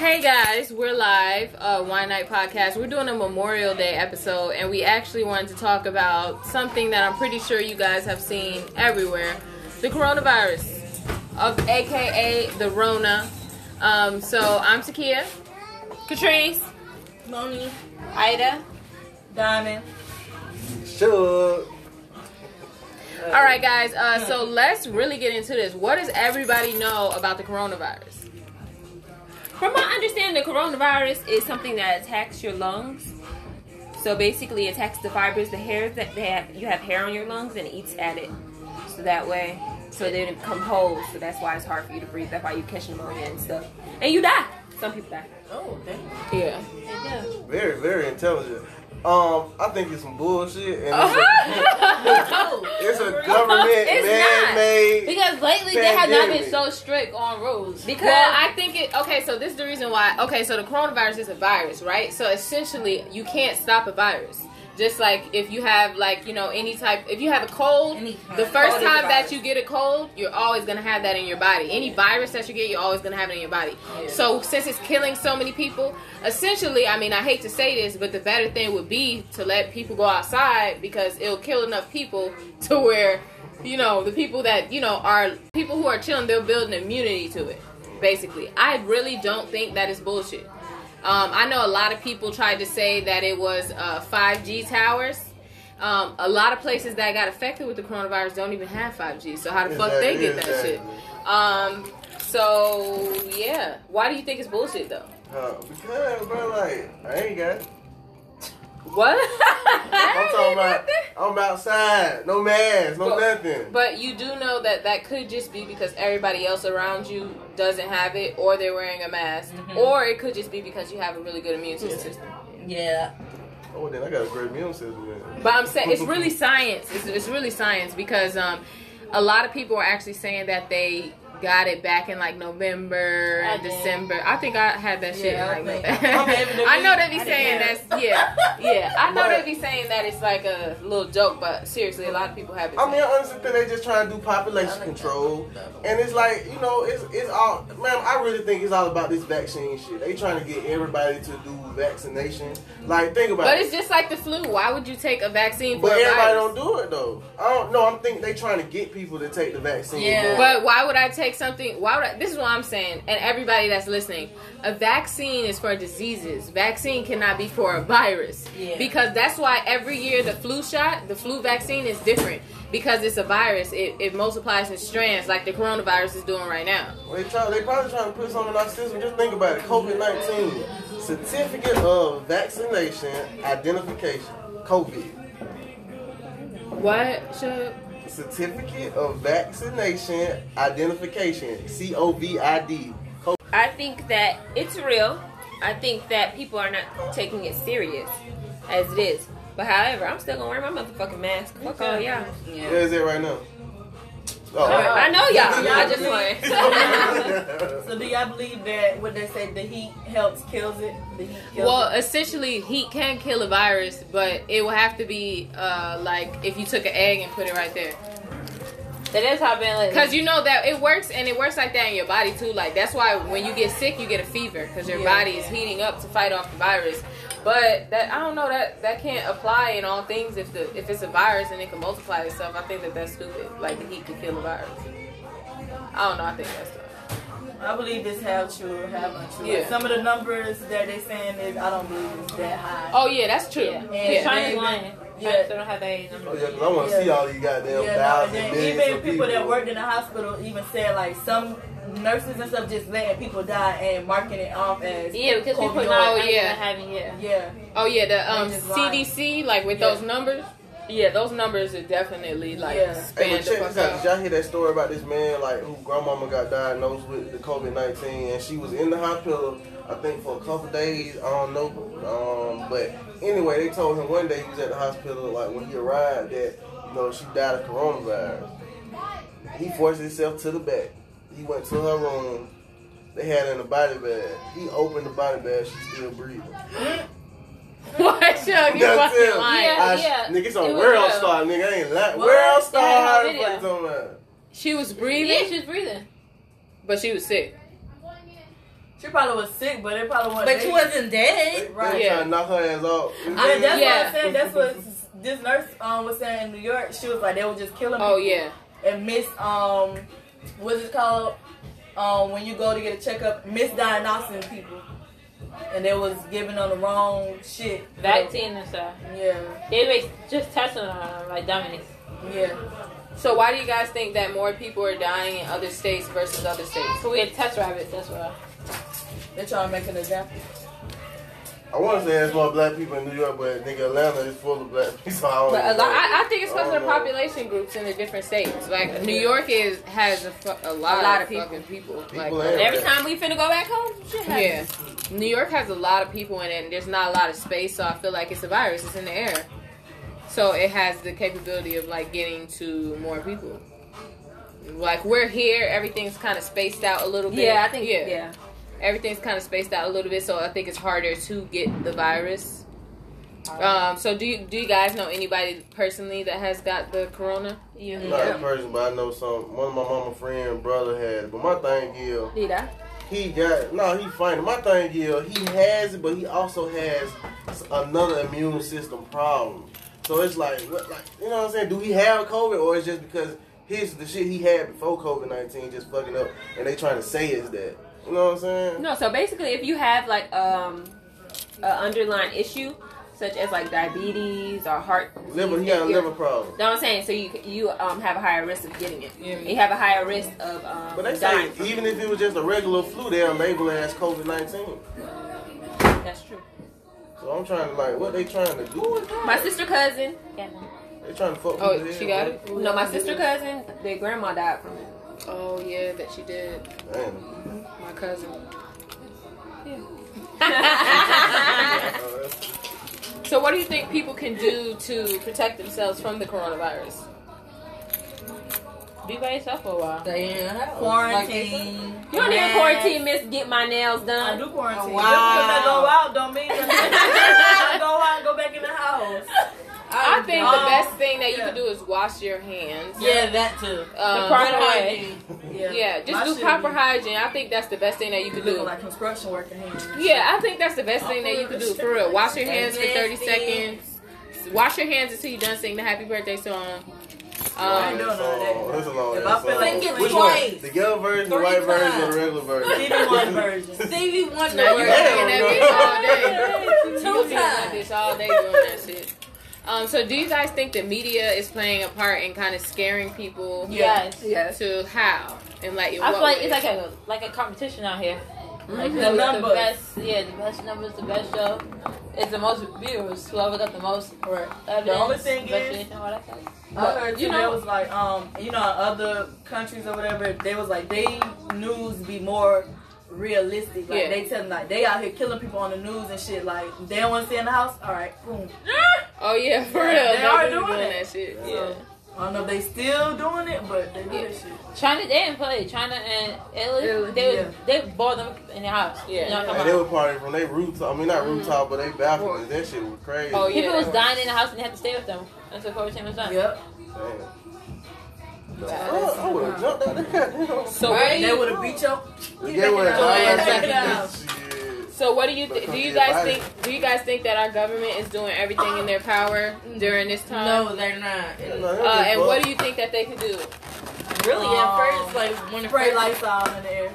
Hey guys, we're live, uh, Wine Night Podcast. We're doing a Memorial Day episode, and we actually wanted to talk about something that I'm pretty sure you guys have seen everywhere the coronavirus, of aka the Rona. Um, so I'm Takia, Catrice, Moni, Ida. Diamond. Sure. All right, guys, uh, so let's really get into this. What does everybody know about the coronavirus? From my understanding, the coronavirus is something that attacks your lungs. So basically, it attacks the fibers, the hairs that they have. You have hair on your lungs, and it eats at it. So that way, so they become holes. So that's why it's hard for you to breathe. That's why you catch pneumonia and stuff, and you die. Some people die. Oh, damn. Yeah. Yeah. Very, very intelligent. Um, I think it's some bullshit, and it's, a, it's a government It's not. man-made. Because lately they have not been so strict on rules. Because Well, I think it. Okay, so this is the reason why. Okay, so the coronavirus is a virus, right? So essentially, you can't stop a virus. Just like if you have like you know any type, if you have a cold, the first Cold time that you get a cold, you're always gonna have that in your body. Any virus that you get, you're always gonna have it in your body. So since it's killing so many people, essentially, I mean, I hate to say this, but the better thing would be to let people go outside because it'll kill enough people to where you know the people that you know are people who are chilling, they'll build an immunity to it. Basically, I really don't think that is bullshit. Um, I know a lot of people tried to say that it was uh, 5G towers. Um, a lot of places that got affected with the coronavirus don't even have 5G. So how the fuck they get that Exactly, shit? Um, so yeah, why do you think it's bullshit though? Uh, because, bro, like, I ain't got it. What? I'm talking about, I'm outside, no mask, no But- nothing. But you do know that that could just be because everybody else around you doesn't have it, or they're wearing a mask, or it could just be because you have a really good immune system. Yeah. oh, then I got a great immune system. Then. But I'm saying it's really science. It's, it's really science because um, a lot of people are actually saying that they got it back in like November and. December. I think I had that shit. Yeah, I in, like, think- November. I know they be saying have that's yeah, yeah. I know But- they be saying that it's like a little joke, but seriously, a lot of people have it. I mean, I honestly think they just trying to do population control, and it's like you know, it's it's all, man. I really think it's all about this vaccine shit. They trying to get everybody to do vaccination. Like, think about but it. it's just like the flu. Why would you take a vaccine for But a everybody virus? don't do it though. I don't know. I'm think they trying to get people to take the vaccine. Yeah. But why would I take something? Why would I? This is what I'm saying, and everybody that's listening. A vaccine is for diseases. Vaccine cannot be for a virus. Yeah. Because that's why every year the flu shot, the flu vaccine is different because it's a virus. It, it multiplies in strands like the coronavirus is doing right now. They try. They probably trying to put something in our system. Just think about it. COVID nineteen certificate of vaccination identification. COVID What? Should certificate of vaccination identification. C O V I D. I think that it's real. I think that people are not taking it serious as it is. But however, I'm still gonna wear my motherfucking mask. Fuck all y'all. Where is it right now? Oh. I know y'all. Yeah. I just want. So do y'all believe that what they say the heat helps kills it? The heat kills well, it? essentially, heat can kill a virus, but it will have to be uh, like if you took an egg and put it right there. That is how I've lately. Cause you know that it works, and it works like that in your body too. Like that's why when you get sick, you get a fever because your Yeah. body is heating up to fight off the virus. But that I don't know that that can't apply in all things. If the if it's a virus and it can multiply itself, I think that that's stupid. Like the heat can kill a virus. I don't know. I think that's dumb. I believe this have true, have untrue. Yeah. Some of the numbers that they're saying is I don't believe it's that high. Oh yeah, that's true. Yeah. Yeah. China's lying. Yeah. They don't have that Oh number. yeah, 'cause I want to Yeah. see all these goddamn Yeah, no, and then millions even of people that worked in the hospital even said like some nurses and stuff just letting people die and marking it off as Yeah, because people COVID. know Oh, yeah. not having yeah. yeah. Oh yeah, the um They just lie. CDC like with Yeah. those numbers. Yeah, those numbers are definitely like Yeah. Hey, but check this out. Did y'all hear that story about this man, like, who grandmama got diagnosed with the COVID 19 and she was in the hospital, I think, for a couple days. I don't know. Um, but anyway, they told him one day he was at the hospital, like, when he arrived, that, you know, she died of coronavirus. He forced himself to the back. He went to her room. They had her in a body bag. He opened the body bag. She's still breathing. What? Shug, you That's fucking it. lying. Yeah. I, Nigga, it's on It World real. Star, nigga. I ain't like What? World Star. Yeah, How the fuck you talking about? She was breathing, Yeah, she was breathing. but she was sick. She probably was sick, but it probably wasn't. But she wasn't dead. They Right. Yeah. trying to knock her ass off. I mean, that's Yeah. what I'm saying. That's what this nurse um was saying in New York. She was like they were just killing people Oh yeah. and miss um what's it called um when you go to get a checkup misdiagnosing people and they was giving them the wrong shit. Vaccine and stuff. Yeah, They was just testing on them like dummies. yeah. So why do you guys think that more people are dying in other states versus other states? So we had test rabbits. That's why. They trying to make an example. I want to say there's more black people in New York, but nigga, Atlanta is full of black people. So I don't But a lot. I, I think it's because of the I know. population groups in the different states. Like New York is has a, fu- a lot, A lot of, of people. fucking people. People like. Every time we finna go back home, shit yeah. New York has a lot of people in it, and there's not a lot of space. So I feel like it's a virus. It's in the air, so it has the capability of like getting to more people. Like we're here, everything's kind of spaced out a little bit. Yeah, I think. Yeah. Everything's kind of spaced out a little bit, so I think it's harder to get the virus. Um, so do you do you guys know anybody personally that has got the corona? You. Not a person, but I know some. One of my mama friend brother has. But my thing is, Did I? he got no. He fine. My thing is, he has it, but he also has another immune system problem. So it's like, what, like you know what I'm saying? Do he have COVID, or is just because his the shit he had before COVID nineteen just fucking up, and they trying to say is that? You know what I'm saying? No. So basically, if you have like um, an underlying issue, such as like diabetes or heart disease, Liver. He got a you're- liver problem. No, I'm saying so you you um have a higher risk of getting it. Yeah. You have a higher risk of um But they say dying. it. even if it was just a regular flu, they'll label it as COVID nineteen. That's true. So I'm trying to like, what they trying to do? My sister cousin. They trying to fuck. With you. Oh, with she got it. No, my sister cousin. Their grandma died from it. Oh yeah, that she did. Damn. My cousin. That's- So what do you think people can do to protect themselves from the coronavirus? Be by yourself for a while. Stay in the house. Quarantine. You don't even Mask. quarantine, miss. Get my nails done. I do quarantine. Oh, Just because I wow. go out don't mean that I go out and go back in the house. I think Um, the best thing that you yeah. can do is wash your hands. Yeah, that too. Um, proper hygiene. Yeah, Yeah, just My do proper be hygiene. I think that's the best thing that you can do. like construction worker hands. Yeah, I think that's the best thing that you can do for real. Wash your hands for 30 seconds. Wash your hands until you're done singing the happy birthday song. I Um, ain't doing none of that. That's a long If ass I song. Sing it Which twice. one? The yellow version, the Three white version, or the regular version? Stevie Wonder version. Stevie Wonder. now you Damn, singing that bro. bitch all day. Two You gonna be like times. this all day doing that shit. Um, so do you guys think the media is playing a part in kind of scaring people Yes. yes. to how? And like in I feel like it's like a like a competition out here. Like The whoever's the numbers. best, yeah, the best numbers, the best show. It's the most viewers. Whoever got the most Right. evidence, The only thing is, investigation, all that stuff. I heard you know- there was like, um, you know, other countries or whatever, they was like, they news be more realistic. Like Yeah. they tell them like they out here killing people on the news and shit. Like they don't want to stay in the house. All right, boom. oh yeah, for Yeah, real. they They are are doing doing that shit. So, Yeah. I don't know if they still doing it, but they do Yeah. that shit. China, they didn't play. China and Italy, Italy, they yeah. they bought them in the house. Yeah. you know what And they were party from their rooftop. I mean, not mm-hmm. rooftop, but they balcony. That shit was crazy. Oh, about. People was dying in the house and they had to stay with them until quarantine was done. Yep. Damn. Oh, I would have jumped out the goddamn. So Right. what do They you would have beat your. Yeah, what? Get I your like ass that out. shit. So what do you th- do? You guys think? Do you guys think that our government is doing everything in their power during this time? No, they're not. Uh, and what do you think that they could do? Really, Um, at first, like when it Spray first, lights out in the air.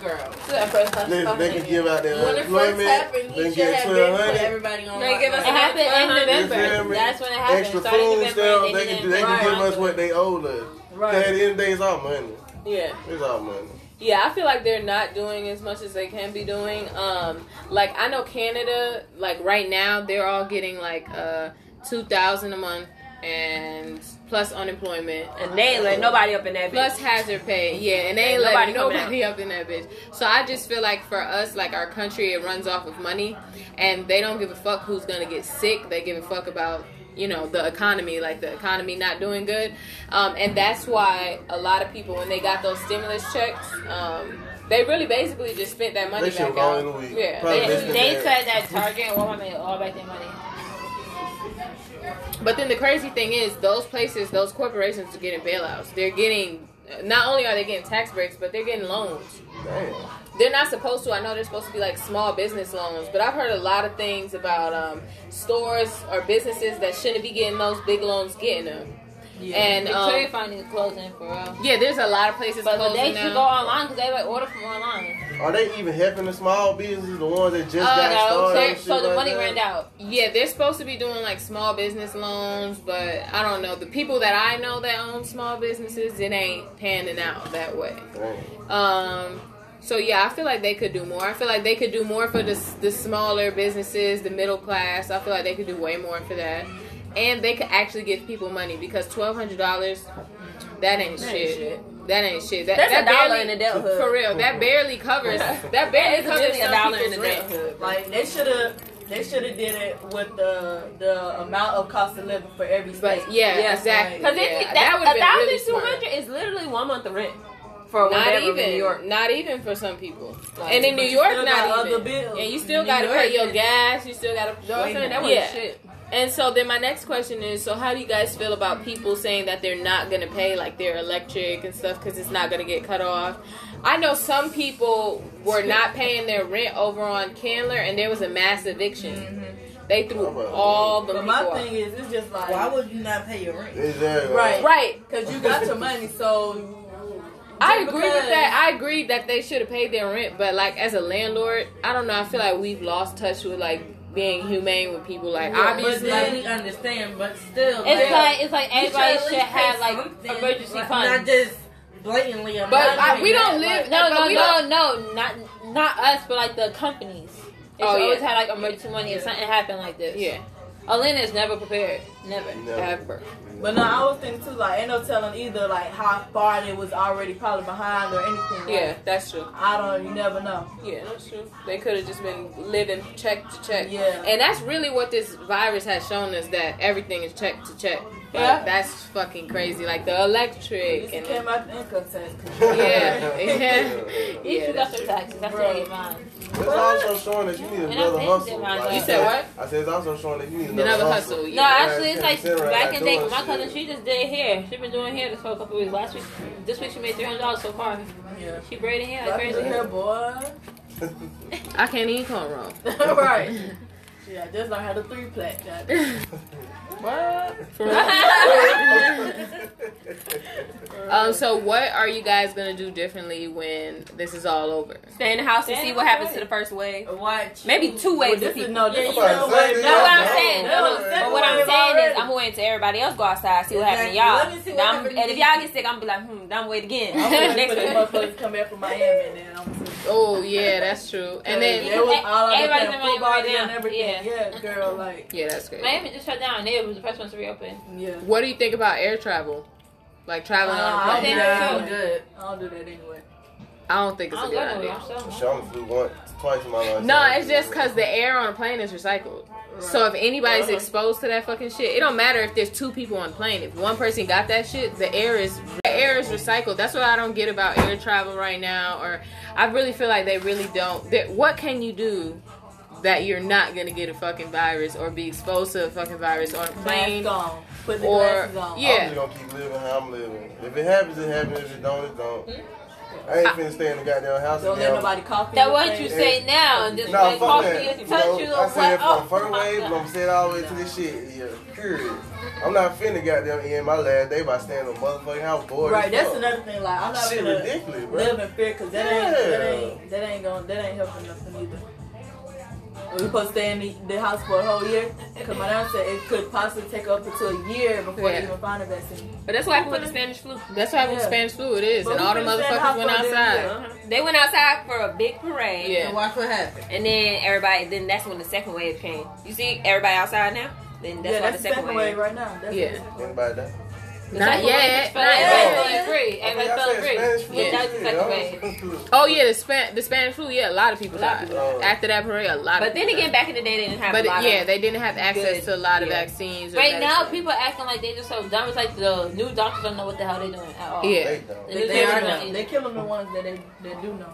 girl. That first time. They, they can give out their When it first unemployment. happened, They can get have been 1200 everybody on. They give us It happened in November. That's when it happened. Extra food November. stamps. They can, they can give us what they owe us. Right. At the end of the day, it's our money. Yeah. It's our money. Yeah, I feel like they're not doing as much as they can be doing. Um, like I know Canada, like right now, they're all getting like uh two thousand a month and plus unemployment And they ain't let nobody up in that bitch. plus hazard pay. Yeah, and they ain't Ain't letting nobody nobody up in that bitch. So I just feel like for us, like our country, it runs off of money, and they don't give a fuck who's gonna get sick. They give a fuck about you know the economy, like the economy not doing good, um, and that's why a lot of people when they got those stimulus checks. Um, they really basically just spent that money They should've back gone out. in the week. Yeah, Probably They, they- listening said that Target and Walmart made all back their money. But then the crazy thing is, those places, those corporations are getting bailouts. They're getting, not only are they getting tax breaks, but they're getting loans. Damn. They're not supposed to. I know they're supposed to be like small business loans, but I've heard a lot of things about um, stores or businesses that shouldn't be getting those big loans getting them. Yeah. And Victoria um, finding closing for real. yeah, there's a lot of places But, but closing they should now. go online because everybody order from online. Are they even helping the small businesses, the ones that just Uh, got no, started? so- So the like money that? ran out. Yeah, they're supposed to be doing like small business loans, but I don't know. The people that I know that own small businesses, it ain't panning out that way. Dang. Um, so yeah, I feel like they could do more. I feel like they could do more for the the smaller businesses, the middle class. I feel like they could do way more for that, and they could actually give people money because twelve hundred dollars, that ain't That shit. shit. That ain't shit. That, That's that a dollar barely, in adulthood. For real, that barely covers. That barely That is covers really a dollar in people's rent. adulthood. Like they should have, they should have did it with the the amount of cost of living for every state. But yeah, Yeah, exactly. Because yeah, that, would've a thousand really two smart. hundred is literally one month of rent for one Not bedroom even New York. Not even for some people. Like, and in New York, still not got even. other bills. And you still got to pay your gas. You still got to. You know what I'm saying? That was Yeah. shit. And so then my next question is: So how do you guys feel about people saying that they're not gonna pay like their electric and stuff because it's not gonna get cut off? I know some people were not paying their rent over on Candler, and there was a mass eviction. Mhm. They threw all the But people my out. thing is, it's just like Why would you not pay your rent? Exactly. Right. Right. because you got your money, so I agree with that. I agree that they should have paid their rent, but like as a landlord, I don't know. I feel like we've lost touch with like being humane with people. Like Yeah, But obviously, then we understand, but still, It's like, like it's like everybody at should have like emergency like, funds. Not just blatantly. I'm But I- we don't that, live- No, But no, we no, don't- no, not not us, but like the companies. They Oh, should yeah. always have like emergency money if something happened like this. yeah, Atlanta is never prepared. Never. Never. ever. But no, I was thinking too, like, ain't no telling either, like, how far they was already probably behind or anything. Like, Yeah, that's true. I don't, you never know. Yeah, that's true. They could have just been living check to check. Yeah. And that's really what this virus has shown us that everything is check to check. Like, Yeah. That's fucking crazy. Like the electric This and came out the income tax. yeah, yeah. You Yeah, should got your taxes. That's Bro. what you mine. It's also showing that you need And I another hustle. Like, You said what? I said it's also showing that you need another, Another hustle. hustle. No, actually, it's like back in the day. My shit. cousin, she just did hair. She been doing hair this whole couple weeks. Last week, this week she made three hundred dollars so far. Yeah. She braiding hair like crazy. here, boy. I can't even come wrong. right. Yeah, I just learned how to three plat. What? um. So, what are you guys gonna do differently when this is all over? Stay in the house and see what happens to the first wave. Watch. Maybe two Well, waves this of is no, this Yeah, no you way. said No, what I'm No, saying, no, no, no, no. second But what I'm wave saying is, already. I'm waiting till everybody else go outside, see what happened to y'all. Let me see what Now and if you. y'all get sick, I'm gonna be like, hmm, I'm wait again. I'm waiting Next for the week. motherfuckers to come back from Miami and then I'm Oh yeah, that's true. And then It was all of Everybody's them in Miami football right and now. everything. Yeah. Yeah, girl, like yeah, that's great. Miami just shut down. They was the first ones to reopen. yeah. What do you think about air travel? Like traveling Uh, on a I plane? think don't do that. I don't do that anyway. I don't think it's I a don't good go nowhere. idea. I'm so- flew once, twice in my life. No, it's just because the air on a plane is recycled. So if anybody's Uh-huh. exposed to that fucking shit, it don't matter if there's two people on the plane. If one person got that shit, the air is the air is recycled. That's what I don't get about air travel right now. Or I really feel like they really don't. What can you do that you're not gonna get a fucking virus or be exposed to a fucking virus on a plane? Mask on. Put the Or- glasses on. yeah. I'm just gonna keep living how I'm living. If it happens, it happens. If it don't, it don't. Hmm? I ain't finna stay in the goddamn house. Don't let nobody cough in That what face. you say now, and just No, like fuck talk that. to you, You touch know, you, I or said what? it from Oh, first my wave, but I'm saying all the way to this shit. Yeah, period. I'm not finna goddamn end my last day by staying in a motherfucking house bored. Right, that's fuck. another thing. Like I'm not Shit gonna ridiculous, bro. live in fear because that ain't that ain't that ain't going that ain't helping nothing either. We supposed to stay in the, the house for a whole year because my dad said it could possibly take up to a year before Yeah. they even find a vaccine. But that's what happened with the Spanish flu. That's why with Yeah. Spanish flu it is, But and all the finna stay in the motherfuckers went for a damn outside. Uh-huh. They went outside for a big parade. Yeah. And watch what happened. And then everybody, then that's when the second wave came. You see everybody outside now? Then that's yeah, why that's the second, wave. right now. That's Yeah. Anybody that? The Not second wave yet, is felt- not Everybody's yet. feeling free. Everybody's free. Yeah, that was the second wave. Oh yeah, the span the Spanish flu. Yeah, a lot of people died of after that parade. A lot. But of then people again, back in the day, they didn't have but a lot yeah, of. they didn't have access good- to a lot of yeah. vaccines. or Right now, medicine. people acting like they just so dumb. It's like the new doctors don't know what the hell they're doing at all. Yeah. They don't. The They, new they doctors are don't now. either. They killing the ones that they that do know.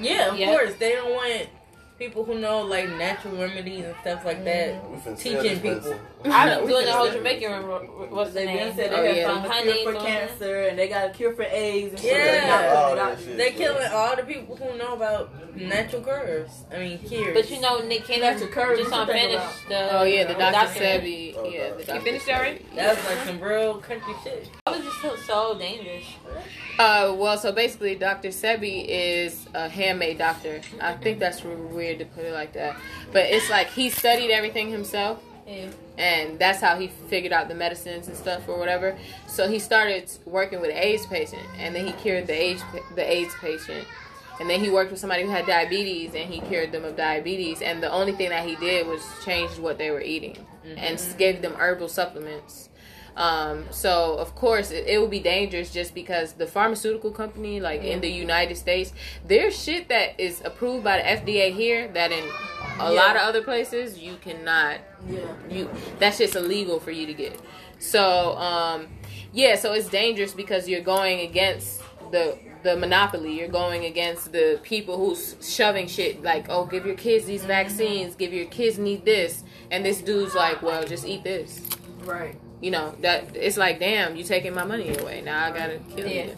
Yeah, of Yeah. course. They don't want people who know like natural remedies and stuff like that. We finna sell Teaching people. I've been We doing the can whole say- Jamaican. rem- What's the They been name? said Oh, they yeah. have found a Honey cure for cancer and they got a cure for AIDS and shit. Yeah. They got- All they that got- shit. They're killing all the people who know about natural cures. I mean, cures. But you know, Nick Cannon That's your just What you think unfinished the. Oh yeah, the Dr. doctor. Sebi. Oh, Yeah, the God. Dr. You finished already? that was like some real country shit. That was just so, so dangerous. Uh, well, so basically, Dr. Sebi is a handmade doctor. I think that's really weird to put it like that, but it's like he studied everything himself, Yeah. and that's how he figured out the medicines and stuff or whatever. So he started working with an AIDS patient, and then he cured the AIDS the AIDS patient, and then he worked with somebody who had diabetes, and he cured them of diabetes. And the only thing that he did was change what they were eating and gave them herbal supplements. Um, so of course it, it would be dangerous just because the pharmaceutical company, like in the United States, there's shit that is approved by the FDA here that in a lot of other places you cannot Yeah. you that shit's illegal for you to get. So um yeah, so it's dangerous because you're going against the the monopoly. You're going against the people who's shoving shit like, oh, give your kids these vaccines, give your kids need this, and this dude's like, well, just eat this. Right. You know that it's like, damn, you taking my money away. Now I gotta kill Yeah. you.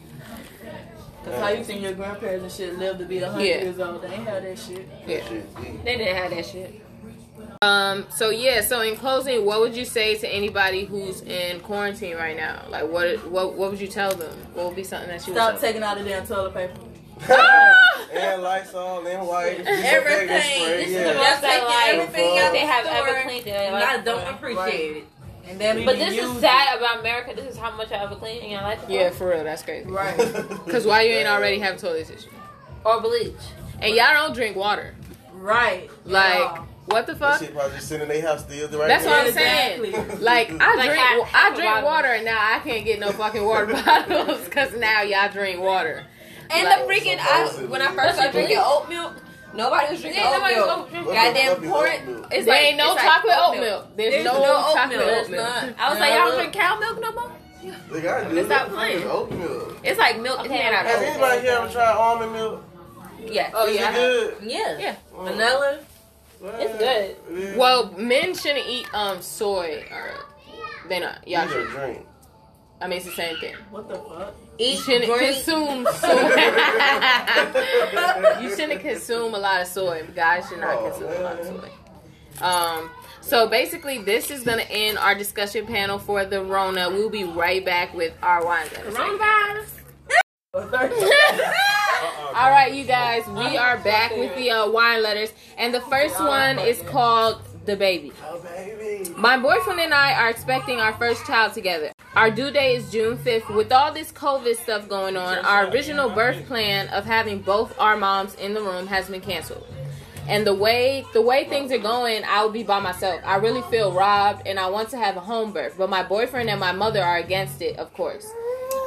Cause how you seen your grandparents and shit live to be a hundred Yeah. years old? They ain't had that shit. Yeah. They didn't have that shit. Um. So yeah. So in closing, what would you say to anybody who's in quarantine right now? Like, what what what would you tell them? What would be something that you Stop would tell taking out the damn toilet paper. and Lysol and white. Everything. Spray, This is yeah. the That's most taking like everything if out they have ever cleaned it. I don't appreciate it. And then But this is sad about America. This is how much I ever clean in your life. Yeah, for real, that's crazy. Right. Cause why you ain't already have toilet tissue? Or bleach. And y'all don't drink water. Right. Like, Yeah. what the That fuck? shit probably just sitting in their house still right That's now. what I'm Exactly. saying. Like, I drink, half- I half drink water, and now I can't get no fucking water bottles. Cause now y'all drink water. And Like- the freaking, I, when I first started drinking oat milk, nobody was drinking Yeah, oat nobody's milk. oat drinking. Goddamn What the is it. oat milk? It's there like, ain't no it's like chocolate oat milk. There's, There's no, no oat chocolate milk. oat milk. I was like, y'all don't drink cow milk no more? They got to do Let's stop it. playing. Oat milk. It's like milk. It's made out Has of oat. anybody here ever tried almond milk? Yeah. Oh Is yeah. it good? Yeah. Yeah. Vanilla. It's good. It is. Well, men shouldn't eat um soy or they not. Y'all These are should. drink. I mean, it's the same thing. What the fuck? You shouldn't drink. consume soy. you shouldn't consume a lot of soy. Guys should not Oh, consume a lot of soy. Um. So basically, this is gonna end our discussion panel for the Rona. We'll be right back with our wine. Coronavirus. All right, you guys, we are back with the uh, wine letters, and the first one is called "The Baby." Oh, baby. My boyfriend and I are expecting our first child together. Our due date is June 5th. With all this COVID stuff going on, our original birth plan of having both our moms in the room has been canceled. And the way the way things are going, I will be by myself. I really feel robbed and I want to have a home birth, but my boyfriend and my mother are against it, of course.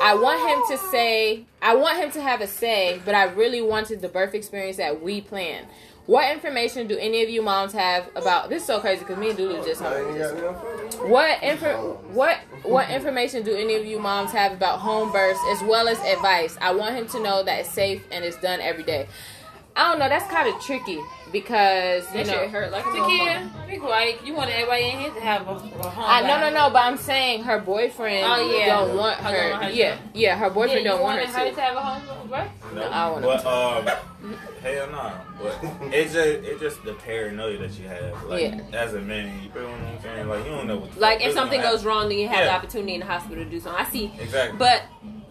I want him to say, I want him to have a say, but I really wanted the birth experience that we planned. What information do any of you moms have about this? Is so crazy because me and Dudu just you. What info, what what information do any of you moms have about home births as well as advice? I want him to know that it's safe and it's done every day. I don't know. That's kind of tricky because you That know. shit hurt like a Takia, be quiet. You want everybody in here to have a, a home. I no no no, but I'm saying her boyfriend Oh, yeah. don't want Her her. don't want her yeah, to. yeah, her boyfriend Yeah, don't want her her to. to have a home birth. No, I want But um, hell no. But it's just it's just the paranoia that you have, like Yeah. as a man. You feel what I'm saying? Like you don't know what. Like if something gonna goes wrong, then you have the opportunity in the hospital to do something. I see. Exactly. but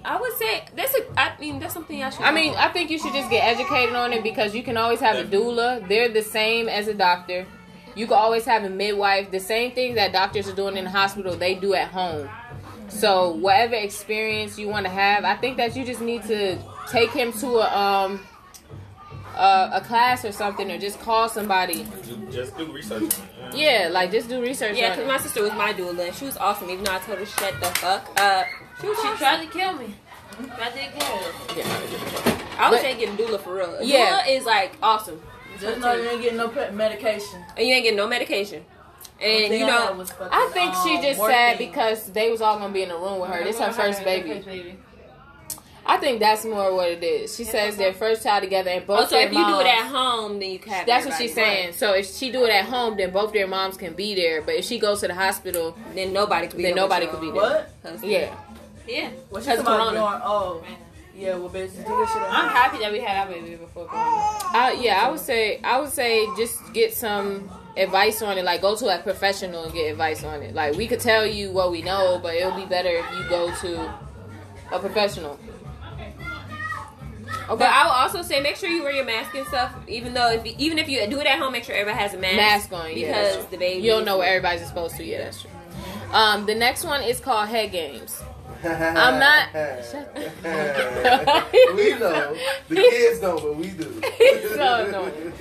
I would say that's a. I mean, that's something I should. I mean, I think you should just get educated on it because you can always have a doula. They're the same as a doctor. You can always have a midwife. The same things that doctors are doing in the hospital, they do at home. So whatever experience you want to have, I think that you just need to take him to a um a, a class or something, or just call somebody. Just do research. on it, Yeah, like just do research. yeah, because my sister was my doula and she was awesome. Even though I told her shut the fuck up, she, she tried to kill me. Tried to kill me. Yeah. I would But- say get a doula for real. A Yeah. doula is like awesome, Just know you ain't getting no medication. and you ain't getting no medication. And thing you know, was I think she um, just morphine. sad because they was all gonna be in the room with her. This her first baby. I think that's more what it is. She says their first child together and both. Oh, also, their if you do it at home, then you can have That's what everybody. she's saying. So if she do it at home, then both their moms can be there. But if she goes to the hospital, Then nobody could be. There. Then there nobody with could be there. What? Yeah. Yeah. What Because you talking Corona. about doing? Oh, yeah. Well, bitch, do this I'm happy that we had our baby before Corona. I, yeah, I would say I would say just get some advice on it. Like go to a professional and get advice on it. Like we could tell you what we know, but it'll be better if you go to a professional. But I will also say make sure you wear your mask and stuff. Even though if you, even if you do it at home, make sure everybody has a mask. Mask on, yeah, because the baby. You don't know what everybody's supposed to. Yeah, that's true. Um, the next one is called head games. I'm not- we know. The kids don't, but we do. He's so annoying.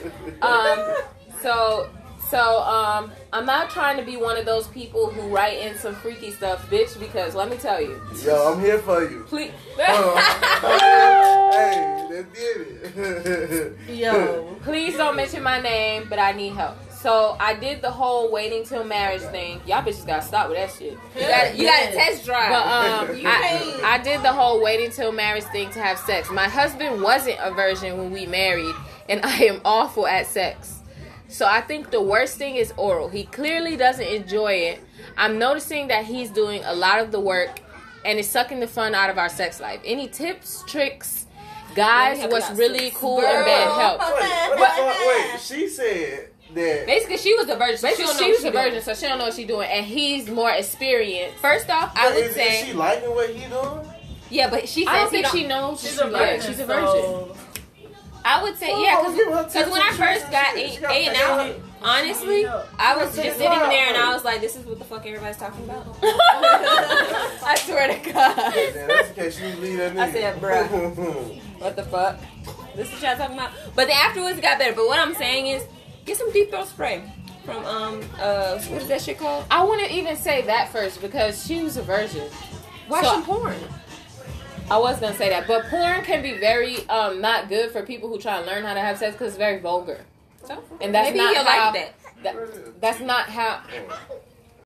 Um, so so um, I'm not trying to be one of those people who write in some freaky stuff, bitch. Because let me tell you, Yo, I'm here for you. please. Hold hey, let's get it. Yo. Please don't mention my name, but I need help. So I did the whole waiting till marriage thing. Y'all bitches gotta stop with that shit. You got you got a test drive. But um, I, I did the whole waiting till marriage thing to have sex. My husband wasn't a virgin when we married, and I am awful at sex. So I think the worst thing is oral. He clearly doesn't enjoy it. I'm noticing that he's doing a lot of the work, and it's sucking the fun out of our sex life. Any tips, tricks, guys? Let me help What's really sis. cool in bed help? Wait, what the? Wait, she said that. Basically, she was a virgin. so Basically, don't know she was she a doing. virgin, so she don't know what she's doing, and he's more experienced. First off, I would is, is say she liking what he doing? yeah, but she says I don't he think she knows. She's she a virgin. likes. She's a virgin. So, I would say Oh, yeah, because when I first got eight, She eight and to out, honestly, I was just sitting there and I was like, "This is what the fuck everybody's talking about." I swear to God, Yeah, that's in case you leave that nigga. I said, bruh. what the fuck? This is what y'all talking about. But then afterwards it got better. But what I'm saying is, get some deep throat spray from um uh what is that shit called? I wouldn't even say that first because she was a virgin. Watch So- some porn. I was gonna say that, but porn can be very um not good for people who try to learn how to have sex because it's very vulgar, and that's Maybe not he'll how. like that. that- That's not how.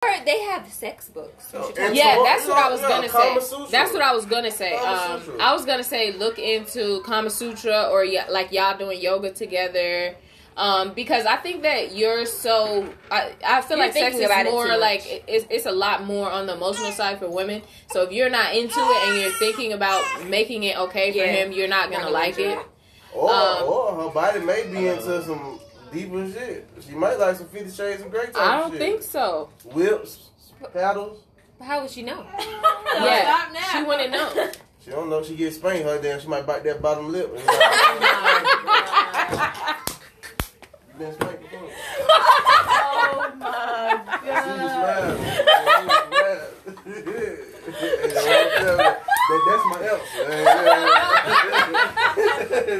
Or they have sex books. You should And Yeah, so- that's what I was yeah, gonna Kama say. Sutra. That's what I was gonna say. Um, I was gonna say look into Kama Sutra or y- like y'all doing yoga together. Um, because I think that you're so, I, I feel You're like sex thinking is about it more too like it's, it's a lot more on the emotional side for women. So if you're not into it and you're thinking about making it okay for Yeah. him, you're not gonna like it. Or, Um, or her body may be into some deeper shit. She might like some Fifty Shades of Grey type I don't shit. think so. Whips, paddles. How would she know? Yeah, stop now. she wouldn't know. She don't know. She get spanked. Her damn. She might bite that bottom lip. You been spanked before? oh my See you god. smile. that, that's my answer.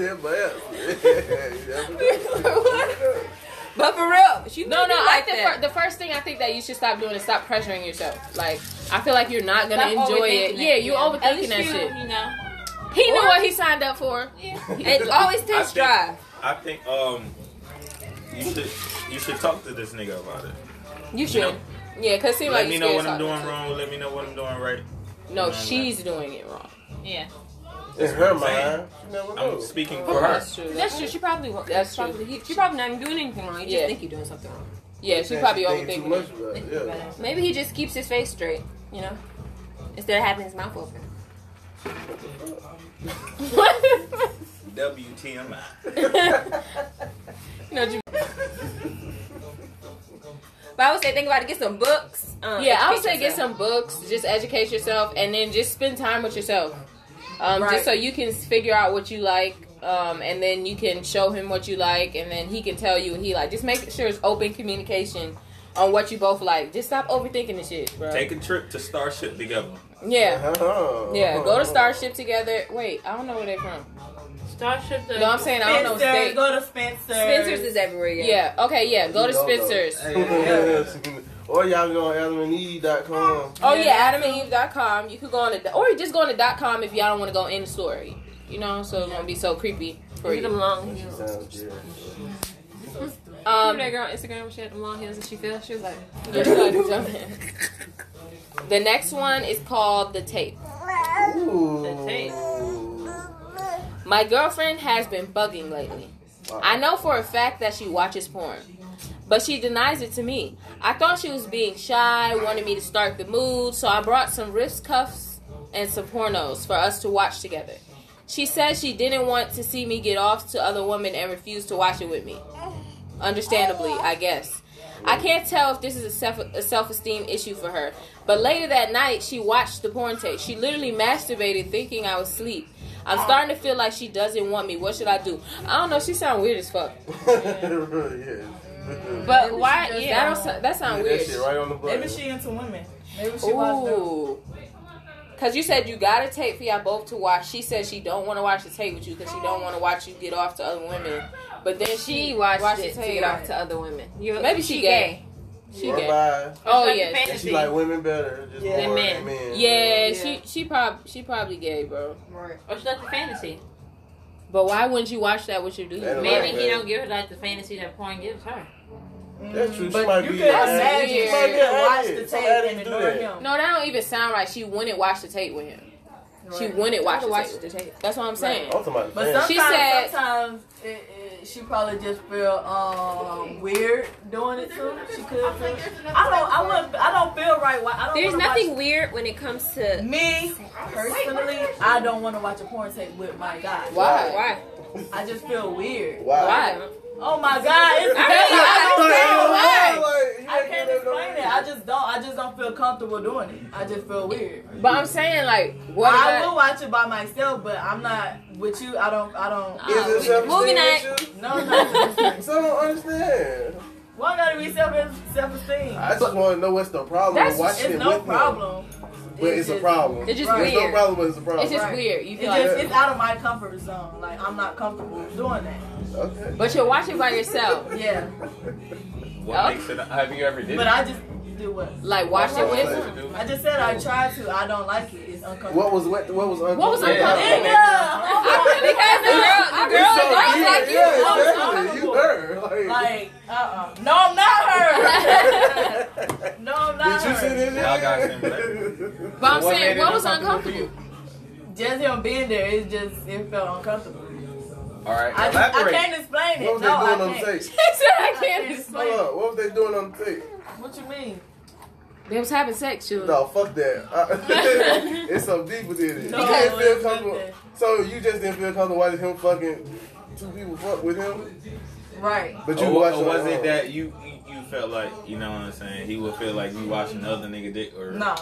that's my answer. But for real, she No, no. I like think that. fir- the first thing I think that you should stop doing is stop pressuring yourself. Like I feel like you're not gonna Stop enjoy it. overthinking Yeah, it. you Yeah. Overthinking that you- shit. You know. He knew what he signed up for. It's always I test think- drive. I think um you should you should talk to this nigga about it. You should. know, Yeah, cause it seems let like me know what I'm doing wrong. Let me know what I'm doing right. him. No, she's doing it wrong. Yeah. In her mind, I'm speaking for her. That's true. That's true. She probably won't. That's That's true. probably, he, she probably not even doing anything wrong. You just think you're doing something wrong. Yeah, she probably Think overthinking it. it. Yeah. Maybe he just keeps his face straight. You know, instead of having his mouth open. What? WTMI. no, you- But I would say think about it. Get some books. Um, yeah, I would educate say get some books, just educate yourself, and then just spend time with yourself. Um, Right. Just so you can figure out what you like, um, and then you can show him what you like, and then he can tell you what he like. Just make sure it's open communication on what you both like. Just stop overthinking the shit, bro. Take a trip to Starship together. yeah, Uh-huh. yeah. Go to Starship together. Wait, I don't know where they're from. Starship. The No, I'm saying I don't know Spencer, state. go to Spencer. Spencer's is everywhere. Yeah. Yeah. Okay. Yeah. Go to Go, go. Spencer's. or y'all go on adamandeve.com. Oh yeah, AdamandEve.com. You could go on the or you just go on the dot .com if y'all don't want to go in the store. You know, so it won't be so creepy for you. at them long heels. Sounds good. Um, Remember that girl on Instagram? She had them long heels and she fell. She was like, the next one is called the tape. Ooh. The tape. My girlfriend has been bugging lately. I know for a fact that she watches porn, but she denies it to me. I thought she was being shy, wanted me to start the mood, so I brought some wrist cuffs and some pornos for us to watch together. She said she didn't want to see me get off to other women and refused to watch it with me. Understandably, I guess. I can't tell if this is a self a self esteem issue for her. But later that night, she watched the porn tape. She literally masturbated, thinking I was asleep. I'm starting to feel like she doesn't want me. What should I do? I don't know. She sound weird as fuck. yeah. But why? Yeah, that, don't, sound- that sound Get weird. that shit right on the button. Maybe she into women. Maybe she watched them. Ooh. Cause you said you got a tape for y'all both to watch. She said she don't want to watch the tape with you because she don't want to watch you get off to other women. But then she She watched watched it the to get off to other women. You, Maybe she gay. She Or gay. Oh Like yeah, And she like women better. Just Yeah. Than men. men. yeah. Yeah. She she probably she probably gay, bro. Right. Or she like the fantasy. But why wouldn't you watch that with your dude? Maybe Right, he man. don't give her like the fantasy that porn gives her. That's true. She mm, But might you be could imagine she She might be watch the tape and do ignore that. him. No, that don't even sound right. She wouldn't watch the tape with him. She wouldn't watch, to the, watch tape. the tape. That's what I'm saying. I'm talking about the But sometimes, She said- sometimes it, it, she probably just feel um, weird doing it too. She could. Feel, I don't. I wouldn't. I don't feel right. Why- I don't. There's nothing Watch, weird when it comes to me personally, I don't want to watch a porn tape with my guy. Why? why. I just feel weird. Why? Why? Oh my god! It's I crazy. I don't know. Like, I ain't can't getting explain it. I just don't. I just don't feel comfortable doing it. I just feel weird. But I'm saying like, what? I will watch it by myself, but I'm not with you. I don't. I don't. Is it self Moving esteem No, no. So I don't understand. Why gotta be self self esteem? I just want to know what's the problem That's- with watching It's it no with problem. him. But it's a just- problem. It's just Right. There's no weird. problem, but it's a problem. It's just Right. weird. You It feel just like, it's out of my comfort zone. Like I'm not comfortable doing that. Okay. but you're watching by yourself. Yeah, What makes it? Have you ever did but it? I just do what? Like watch it with. was What you do? I just said I tried to. I don't like it. It's uncomfortable. What was what? What was uncomfortable? What was Yeah. uncomfortable? Nigga, because the girl, the girl It's so is like, like you. Yeah, I exactly. You uncomfortable. her. Like, Like, uh, uh no, I'm not her. no, I'm not Did you see her. this? Y'all got similar. But I'm What saying, what was uncomfortable? Just him being there, it just it felt uncomfortable. All right, I, I can't explain it. What was no, they I doing on the can't. tape? He said I I can't can't explain. Hold up. What was they doing on the tape? What you mean? They was having sex, you. No, fuck that. Uh, it's some deep within it. No, you didn't feel comfortable. So you just didn't feel comfortable watching him fucking two people fuck with him, Right. but you Or, watched. or was it that you, you you felt like you know what I'm saying? He would feel like you watching another nigga dick or No, no.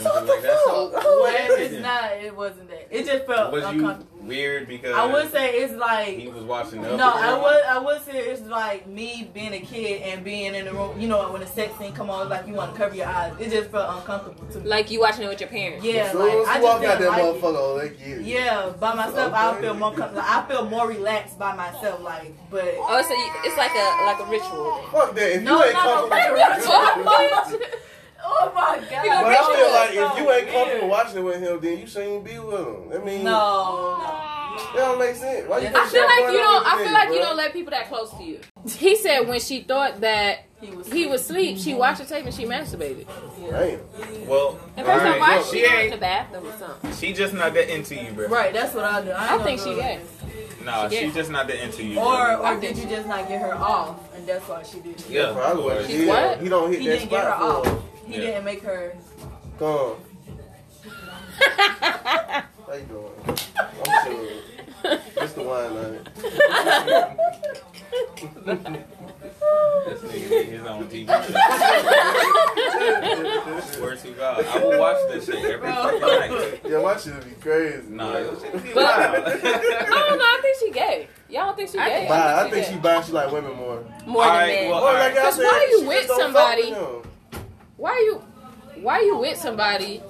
something like that. So Well, what it's it? not. It wasn't that. It just felt Was you uncomfortable. Weird because I would say it's like he was watching the No, I would I would say it's like me being a kid and being in the room. You know, when the sex scene come on, like you want to cover your eyes. It just felt uncomfortable to me. Like you watching it with your parents. yeah, As soon like as I you walk just out that didn't like motherfucker, oh, they get it. Yeah, by myself, I feel more comfortable. I feel more relaxed by myself. Like, but Oh, so you, it's like a like a ritual. Fuck that. If No, you ain't no, no, comfortable, oh my god, but I feel like So if you ain't weird. comfortable watching it with him, then you shouldn't be with him. I mean, no, that don't make sense. Why you I I feel like you don't. I feel nigga, like you don't let people that close to you. He said when she thought that he was he was asleep, she watched the tape and she masturbated. Right. Well, And first all of all, why right, she she in the bathroom or something? She just not that into you, bro. right. That's what I do. I, I think she do gay. No, She she's just not that into you. Or, or did you just not get her off, and that's why she did it? yeah, Probably or- what he did. what? He don't hit He that didn't get her spot for off. He Yeah. didn't make her. Come on. How you doing? I'm sure. It's the wine night. This nigga did his own TV. show. Swear to God, I will watch this shit every fucking night. Yeah, my shit would be crazy. Nah, bro. your shit be wild. I don't know. I think she gay. Y'all don't think she I gay? think- I think gay. she bi. She like women more. More All than right, men. well, like I Cause said, why you with just don't fuck somebody- with him. Why you? Why you with somebody?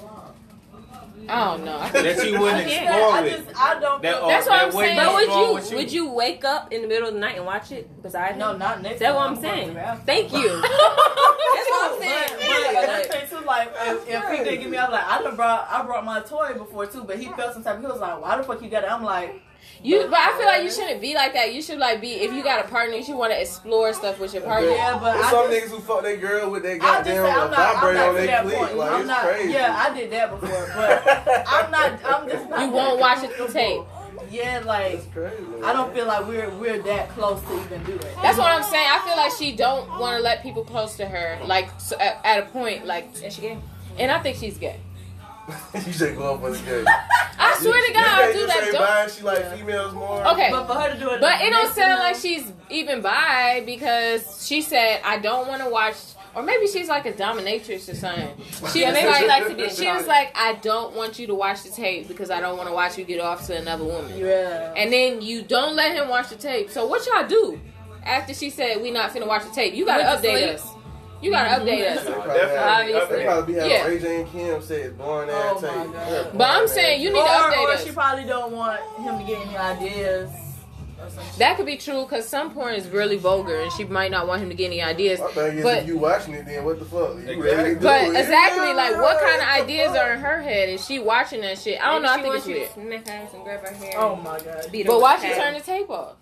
I don't know. I that you wouldn't I explore I with. just, I don't. That, That's what that I'm saying. But would explore you would you wake up in the middle of the night and watch it beside no, him? not next. Is that time. what I'm going saying? to the bathroom. Thank you. That's what I'm saying. but another thing too, like if, if he didn't give me, I'm like, I done brought, I brought my toy before too, but he felt some type. He was like, why the fuck you got it? I'm like, you. But I feel like you shouldn't be like that. You should like be. If you got a partner, you should want to explore stuff with your partner. yeah, but There's I some just, niggas who fuck their girl with their I goddamn I'm not, I'm vibrator on their that clit. point. Like I'm it's not. crazy. Yeah, I did that before, but I'm not. I'm just not. You won't watch it comfortable. tape. yeah, like crazy. I don't feel like we're we're that close to even do it. That's what I'm saying. I feel like she don't want to let people close to her, like so at, at a point, like, Is she gay? and I think she's gay. you should go up on the game. I swear to God, I do that. Say Don't, bi, she like females more. okay, But for her to do it, but it don't sound him- like she's even bi because she said I don't want to watch, or maybe she's like a dominatrix or something. She Yeah, was maybe like, she likes to be she was like, I don't want you to watch the tape because I don't want to watch you get off to another woman. Yeah. And then you don't let him watch the tape. So what y'all do after she said we not finna watch the tape? You gotta update us. You gotta update They us. Definitely. Obviously. they probably be having Yeah. Ray J and Kim say it's boring Oh ass my tape. God. Yeah, But I'm boring saying you tape. need to update or us. she probably don't want him to get any ideas. Or some shit. That could be true because some porn is really vulgar and she might not want him to get any ideas. My thing is, But- if you watching it, then what the fuck? You Exactly. ready to do But it? exactly, Yeah, like what kind of ideas are in her head? Is she watching that shit? I don't know. I think it's Maybe weird. she wants you to smack ass and grab her hair. Oh my god. Beat her But why with she turn the tape off?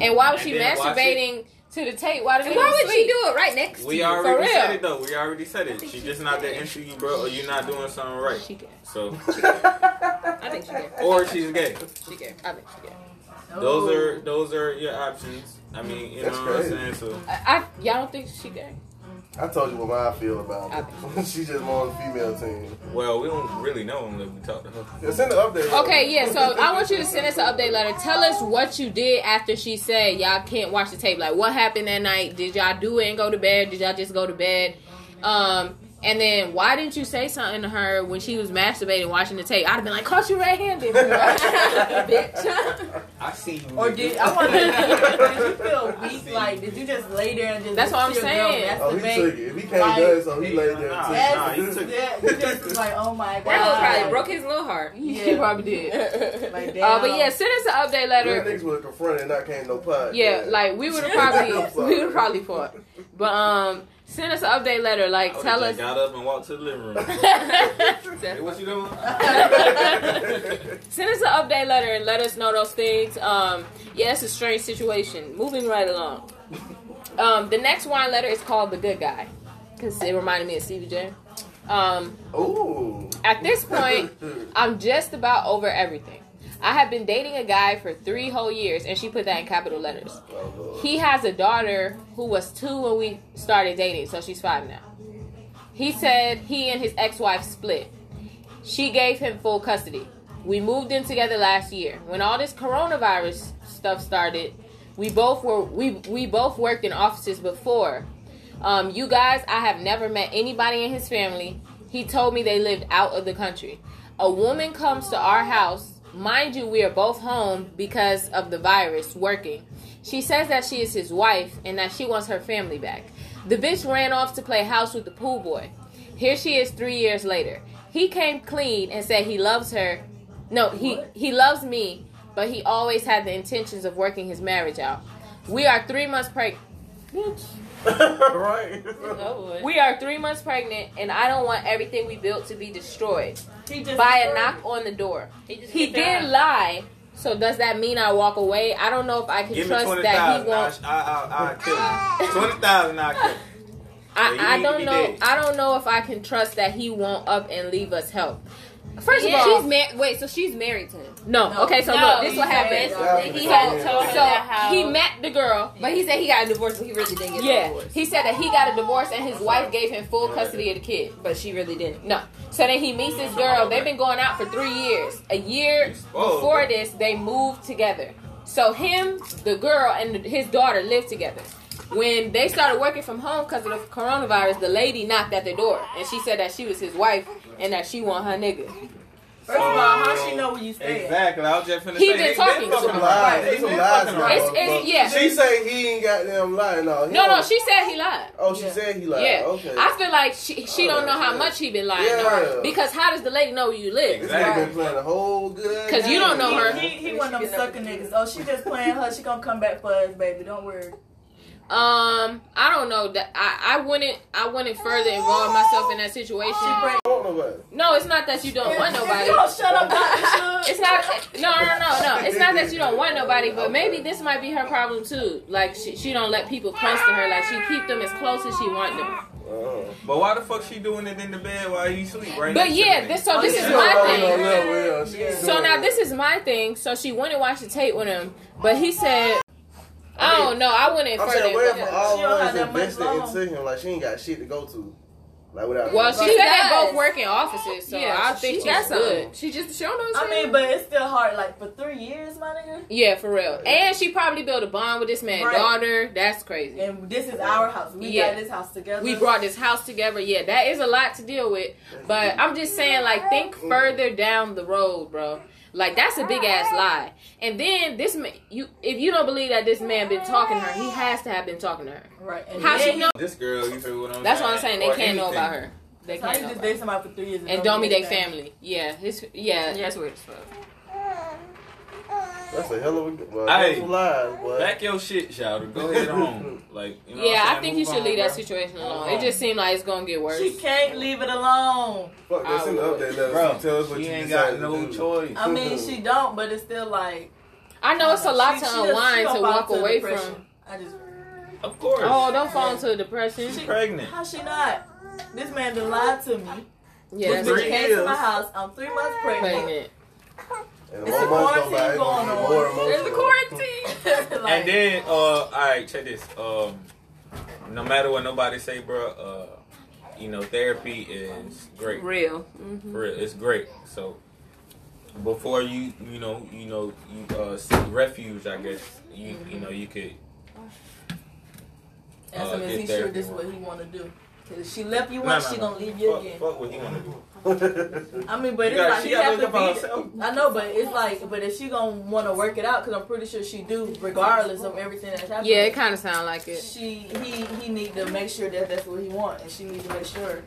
And why was she then watch masturbating to the tape? Why did And why would she do it right next to you? We you? already real. said it though. We already said it. She just not that into you, bro, or you're not doing something right. She gay. So, I think she gay. or she's gay. She gay. I think she gay. Those are those are your options. I mean, you That's know what I'm saying. So, I, I y'all don't think she gay? I told you what I feel about it. she just more on the female team. well, we don't really know unless we talk to her. Yeah, send the update. Okay, yeah. So I want you to send us an update letter. Tell us what you did after she said y'all can't watch the tape. Like what happened that night? Did y'all do it and go to bed? Did y'all just go to bed? Um, and then why didn't you say something to her when she was masturbating watching the tape? I'd have been like, "Caught you red-handed, bitch." I see you. Or did I wonder? did you feel weak? Like, did you just lay there and just? That's what I'm see a girl saying. Oh, he took it. If he can't Like- do it, so he laid there Nah, nah, he took took it. yeah, you just was like, oh my god. That probably broke his little heart. Yeah, He probably did. Like, Uh, but yeah, send us an update Real letter. niggas would have confronted and not came no pod. Yeah, like we would have probably we would have probably fought. But um, send us an update letter. Like I tell us. got up and walked to the living room. hey, what you doing? Send us an update letter and let us know those things. Um, yeah, it's a strange situation. Moving right along. Um, the next wine letter is called The Good Guy because it reminded me of Stevie J. Um, Ooh. at this point, I'm just about over everything. I have been dating a guy for three whole years, and she put that in capital letters. He has a daughter who was two when we started dating, so she's five now. He said he and his ex wife split. She gave him full custody. We moved in together last year. When all this coronavirus stuff started, we both were we we both worked in offices before. Um, you guys, I have never met anybody in his family. He told me they lived out of the country. A woman comes to our house. Mind you, we are both home because of the virus working. She says that she is his wife and that she wants her family back. The bitch ran off to play house with the pool boy. Here she is three years later. He came clean and said he loves her. No, he, he loves me, but he always had the intentions of working his marriage out. We are three months pregnant. right. We are three months pregnant, and I don't want everything we built to be destroyed He just by a knock on the door. He, just He did out. lie, so does that mean I walk away? I don't know if I can Give trust twenty that he won't. I, I, I kill you. Ah. Twenty thousand. I kill. you. I, I don't know. dead. I don't know if I can trust that he won't up and leave us help. First Yeah. of all, she's mar- wait, so she's married to him. no. No. Okay, so No, look, this he what happened. He So- had told her So that how he met the girl. but he said he got a divorce, but he really didn't get a Yeah, divorce. he said that he got a divorce and his wife gave him full custody of the kid. But she really didn't. No. So then he meets this girl. They've been going out for three years. A year before this, they moved together. So him, the girl, and his daughter lived together. When they started working from home because of the coronavirus, the lady knocked at the door and she said that she was his wife and that she want her nigga. First of all, how she know where you stay? Exactly. I was just finna He say. been talking fucking to her. around. Lies. They It's some been lies. fucking. It's- it's- yeah. She say he ain't got them lying. No, he No, no, she said he lied. Oh, she Yeah. said he lied. Yeah, Okay. I feel like she she don't know how Yeah. much he been lying to Yeah. her because how does the lady know where you live? this Exactly. nigga been playing a whole good ass 'Cause you don't know game. her. He, he, he one of them sucker niggas. Oh, she just playing her. She gonna come back for us, baby. Don't worry. Um, I don't know that I I wouldn't I wouldn't further involve myself in that situation. She break. I want nobody. No, it's not that you don't want nobody. you don't shut up, It's not. No, no, no, no. It's not that you don't want nobody, but maybe this might be her problem too. Like she, she don't let people close to her. Like she keep them as close as she want them. Uh, But why the fuck she doing it in the bed while you sleep? Right. Now? But yeah, this so this Oh, is my thing. no level, yeah. She ain't So now this is my thing. So she went and watched the tape with him, but he said, "I don't know. I wouldn't I'm further." saying, where for all She don't of have us that much invested into him, like she ain't got shit to go to, like without. Well, she She said they both work in offices, so I think she she's got good. some. She just showed us. I mean, but it's still hard. Like for three years, my nigga. Yeah, for real. And she probably built a bond with this man's Right. daughter. That's crazy. And this is our house. We Yeah. got this house together. We brought this house together. Yeah, that is a lot to deal with. But I'm just saying, like, think mm. further down the road, bro. Like that's a big ass lie. And then this man, you if you don't believe that this man been talking to her, he has to have been talking to her. right. And How she know? This girl, you feel what I'm That's saying? what I'm saying. They can't know about her. They can't How you know just about date somebody for three years And don't be their their family. Yeah, his yeah. Yeah, that's weird as fuck. Um, That's a hell of a well, Hey. that's some lies, boy. Back your shit, shout Go ahead home. Like, you know Yeah, I'm I saying? think you should on, leave that situation alone. Move It just seemed like it's gonna get worse. She can't leave it alone. Fuck that. Send the update letter. Bro, Tell us what she you ain't got no choice. I mean, she don't, but it's still like I know it's a lot she- to she- she unwind to walk away depression. from. I just Of course. Oh, don't fall into a depression. She's pregnant. how she not? This man done lied to me. Yeah, This three came to my house. I'm three months pregnant. pregnant. And It's more a quarantine going gonna on. be more There's the quarantine. Like, and then, uh, all right, check this. Um, no matter what nobody say, bro, uh, you know, therapy is great. Real. Mm-hmm. For real, it's great. So before you, you know, you know, you uh, seek refuge, I guess you, you know, you could. ask uh, him, is he sure this is what he want to do? Cause if she left you No, once, no, she no. gonna leave you fuck, again. Fuck what he wanna do. I mean, but You it's gotta- like she he gotta have to be. I know, but it's like, but if she gonna want to work it out, because I'm pretty sure she do, regardless of everything that's happening. Yeah, it kind of sound like it. She he he need to make sure that that's what he want, and she need to make sure.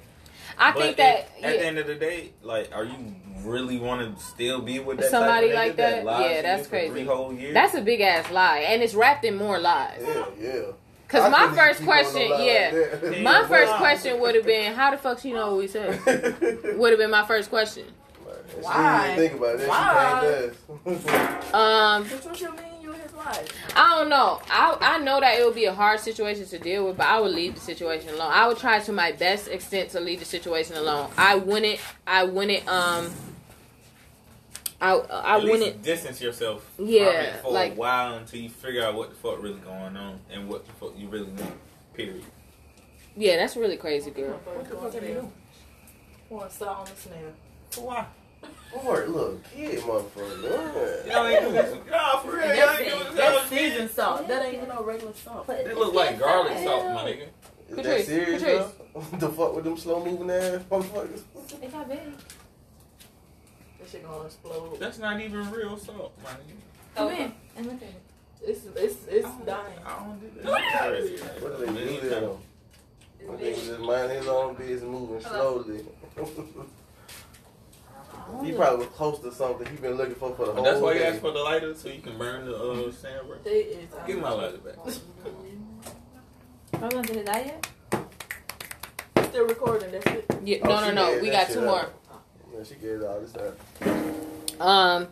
I But think that at, at the end of the day, like, are you really want to still be with that Somebody type of like nigga that? Yeah, that's crazy. Three whole years. that's a big ass lie, and it's wrapped in more lies. Yeah, yeah. Cause I my first keep on no question, yeah, like my Yeah, first wow. question would have been, how the fuck she know what we said? Would have been my first question. She Why? think about it. Why? She came to us. Um, what you mean you his life? I don't know. I I know that it would be a hard situation to deal with, but I would leave the situation alone. I would try to my best extent to leave the situation alone. I wouldn't. I wouldn't. Um. I I At wouldn't. distance yourself Yeah, from it for like- a while until you figure out what the fuck really going on and what the fuck you really need. Period. Yeah, that's really crazy, girl. What the fuck are you doing? Want to start on the snail? For why? Boy, look, kid, motherfucker. Y'all ain't doing this. Nah, for real. Y'all that's, ain't doing this. that's Y'all seasoned salt. That ain't even no regular salt. They look like garlic salt, my nigga. Is Patrice, that serious, Patrice. though? the fuck with them slow moving ass motherfuckers? It's not big. That shit gonna explode. That's not even real salt, my nigga. Come in and look at it. It's it's it's dying. I don't do that. What do they do there, though? That nigga just mind his own business, moving slowly. he probably was close to something he been looking for for the But whole that's why you day. asked for the lighter so you can burn the uh, sand, bro. It is. Give my lighter back. I'm not did that yet. Still recording. That's it. Yeah, Oh, no, she no, no. gave We that got shit two more. Up. Yeah, she gave all this time. Um,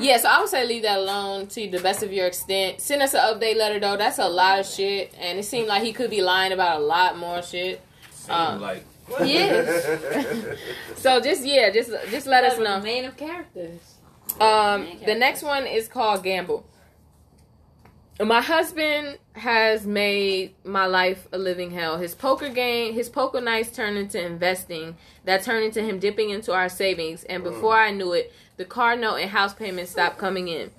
yeah, so I would say leave that alone to the best of your extent. Send us an update letter though. That's a lot of shit, and it seemed like he could be lying about a lot more shit. Seem Uh, like He is. So just yeah, just just let us know. Man of characters. Um, the next one is called Gamble. My husband has made my life a living hell. His poker game, his poker nights turned into investing. That turned into him dipping into our savings. And before I knew it, the car note and house payments stopped coming in.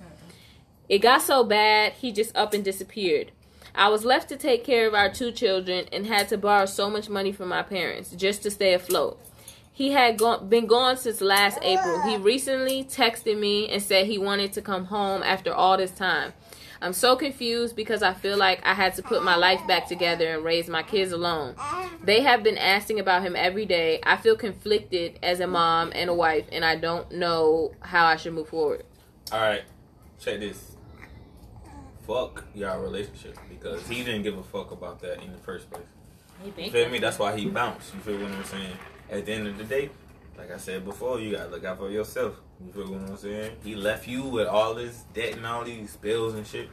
It got so bad, he just up and disappeared. I was left to take care of our two children and had to borrow so much money from my parents just to stay afloat. He had gone, been gone since last April. He recently texted me and said he wanted to come home after all this time. I'm so confused because I feel like I had to put my life back together and raise my kids alone. They have been asking about him every day. I feel conflicted as a mom and a wife, and I don't know how I should move forward. All right, check this. Fuck y'all relationship because he didn't give a fuck about that in the first place. You feel me? That's why he bounced. You feel what I'm saying? At the end of the day, like I said before, you gotta look out for yourself. You feel what I'm saying? He left you with all this debt and all these bills and shit,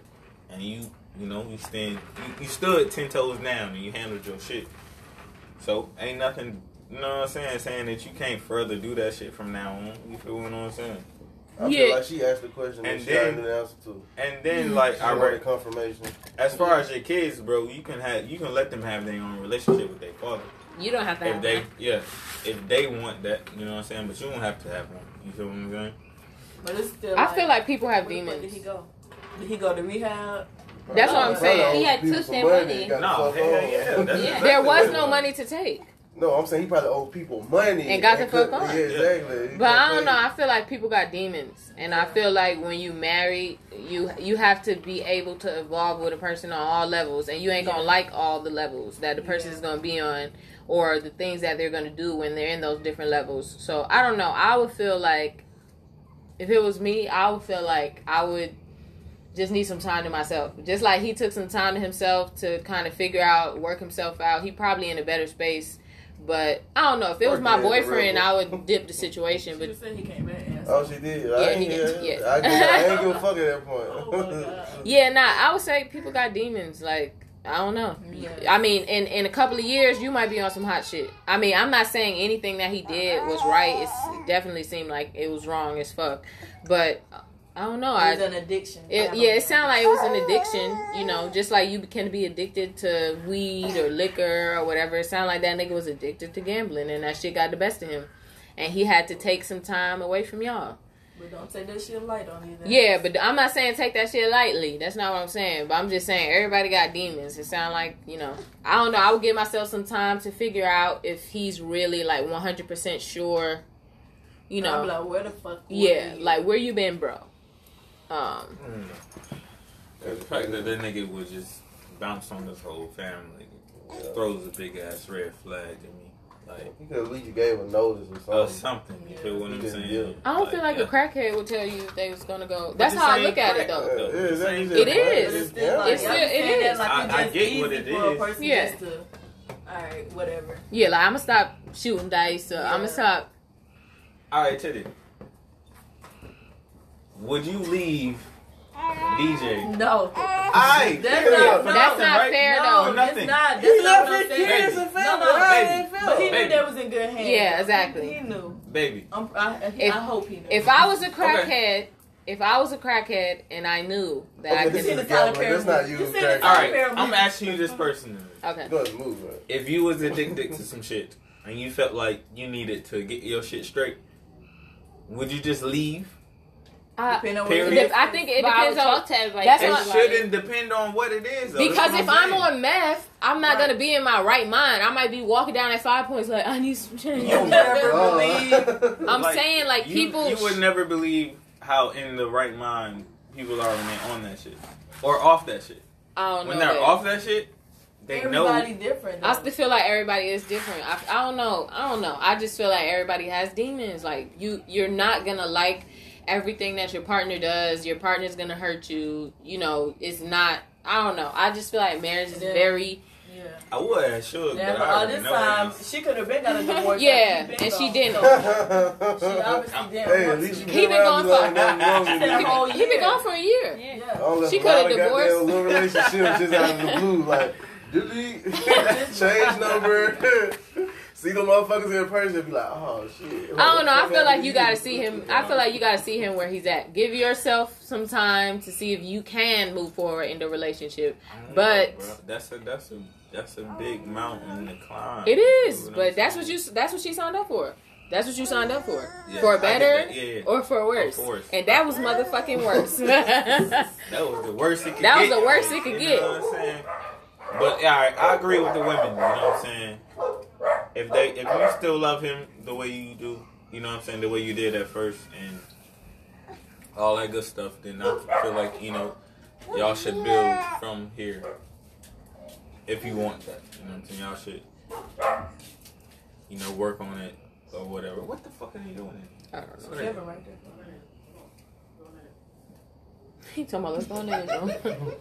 and you, you know, you stand, you, you stood ten toes down and you handled your shit. So ain't nothing, you know what I'm saying, saying that you can't further do that shit from now on. You feel what I'm saying? I Yeah. feel like she asked the question and And she then- already knew the answer to. And then mm-hmm. like She I wanted read, confirmation. as far as your kids, bro, you can have, you can let them have their own relationship with their father. You don't have to if have they that. yeah if they want that you know what i'm saying but you don't have to have one you feel what i'm saying But it's still. I feel like people have where the fuck demons. Did he go? Did he go to rehab? That's what I'm saying. He had People took some their money, money. no fuck hell yeah that's Yeah. exactly There was no money to take. No, I'm saying he probably owed people money And got the fuck could- on. Yeah, exactly. He But I couldn't don't know. I feel like people got demons, and I feel like when you marry, you you have to be able to evolve with a person on all levels, and you ain't gonna Yeah. like all the levels that the person Yeah. is gonna be on, or the things that they're gonna do when they're in those different levels. So I don't know. I would feel like if it was me, I would feel like I would just need some time to myself. Just like he took some time to himself to kind of figure out, work himself out. He probably in a better space. But I don't know if it was my boyfriend. I would dip the situation. She But just said he came back and answered. Oh, she did. Yeah, I ain't, he yeah, did, yeah. I, I ain't give a fuck at that point. Oh. Yeah, nah, I would say people got demons. Like, I don't know. Yeah. I mean, in in a couple of years, you might be on some hot shit. I mean, I'm not saying anything that he did was right. It's, it definitely seemed like it was wrong as fuck. But uh, I don't know. It was I an addiction. it, yeah, it sounded like it was an addiction. You know, just like you can be addicted to weed or liquor or whatever. It sounded like that nigga was addicted to gambling, and that shit got the best of him. And he had to take some time away from y'all. But don't take that shit light on you. Then. Yeah, but I'm not saying take that shit lightly. That's not what I'm saying. But I'm just saying everybody got demons. It sound like you know. I don't know. I would give myself some time to figure out if he's really like 100 percent sure. You I'm know. like, where the fuck? yeah, you? like where you been, bro? Um. the fact that that nigga would just bounce on this whole family throws a big ass red flag to me like You could at least gave a notice or or something. something you feel what i'm Yeah. saying I don't feel like yeah. a crackhead would tell you they was gonna go. That's how I same look at it though. Uh, yeah, exactly. It is. But it's still like, It's still- be it saying that is. Like I- I get what it is. for a is. Yeah. just to, all right, whatever. Yeah, like I'm gonna stop shooting dice. Or I'm gonna stop. all right teddy would you leave dj No, I That's not- That's not fair no, though. nothing. it's not. That's He not left his saying. kids and No, family. no, How baby. they feel? But he Baby. knew they was in good hands. Yeah, exactly. He knew. baby I'm, I, If- I hope he knew. If I was a crackhead, if I was a crackhead and I knew that Okay, I this is see could. the Tyler That's not you, You see the Craig. all Tyler right Perry i'm asking you this personally Okay. Go ahead, move, man. if you was addicted to some shit and you felt like you needed to get your shit straight, would you just leave? I, Depending on what Period. it I think it But I would depends on talk to everybody. That's It what- shouldn't depend on what it is. Though. Because if I'm saying. on meth, I'm not Right. gonna be in my right mind. I might be walking down at five points like I need some change. You never Uh, believe. I'm saying like you, people. You would never believe how in the right mind people are when they're on that shit or off that shit. I don't know. When they're babe. off that shit, they know Everybody know. different. I still feel like everybody is different. I, I don't know. I don't know. I just feel like everybody has demons. Like you, you're not gonna like everything that your partner does. Your partner's gonna hurt you. You know, it's not. I don't know. I just feel like marriage is Yeah. very. Yeah. I would have sure, Yeah, but but all this time, that. she could have been got a divorce. Yeah, She been and she didn't. She obviously didn't Hey, at least to. you He been gone for- like nothing wrong He you. been- whole He been gone for a year. Yeah. I don't She left a lot coulda of goddamn divorced. little relationship just out of the blue. Like, delete, change number. See the motherfuckers in person and be like, oh shit. I don't know. I feel like you gotta see him. I feel like you gotta see him where he's at. Give yourself some time to see if you can move forward in the relationship. But- know, that's a that's a that's a big mountain to climb. It is, You know but that's what you. That's what she signed up for. That's what you signed up for. Yeah, for I better that, yeah. or for worse. for worse. And that was motherfucking worse. That was the worst it could That was the worst it could You get. know what I'm saying? But yeah, all right, I agree with the women. You know what I'm saying? If they, if you still love him the way you do, you know what I'm saying, the way you did at first, and all that good stuff, then I feel like you know y'all should build from here. If you want that, you know what I'm saying, y'all should, you know, work on it or whatever. What the fuck are you doing? I don't know. What are you- Kevin right there. He talking about let's go in the room.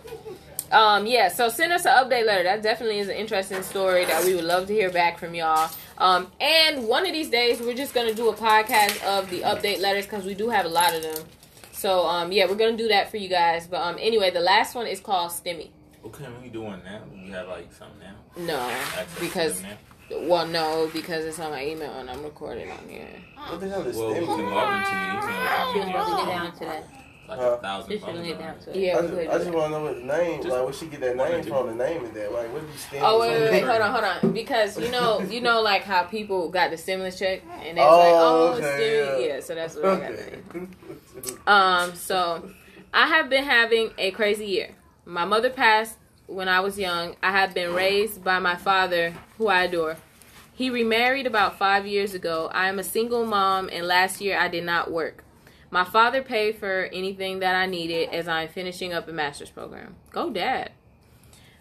Um, yeah, so send us an update letter. That definitely is an interesting story that we would love to hear back from y'all. Um, and one of these days, we're just gonna do a podcast of the update letters because we do have a lot of them. So um, yeah, we're gonna do that for you guys. But um, anyway, the last one is called Stimmy. What can we doing now? We have like something now. No, Access because them well, no, because it's on my email and I'm recording on here. What the hell is now. Well, we can stimmy? log into your email. She was about to get down to that. Like Huh? a thousand. She followers get on down it. to it. Yeah, I just, I just want to know what the name, Just like, where she get that name from, the name of that. Like, what do you stand Oh wait, wait, wait, hold on, hold on. Because you know, you know, like how people got the stimulus check and they was Oh, like, oh, okay, stimulus. yeah. Yeah. so that's what I got. the Um, so I have been having a crazy year. My mother passed when I was young. I have been raised by my father, who I adore. He remarried about five years ago. I am a single mom, and last year I did not work. My father paid for anything that I needed as I'm finishing up a master's program. Go, dad.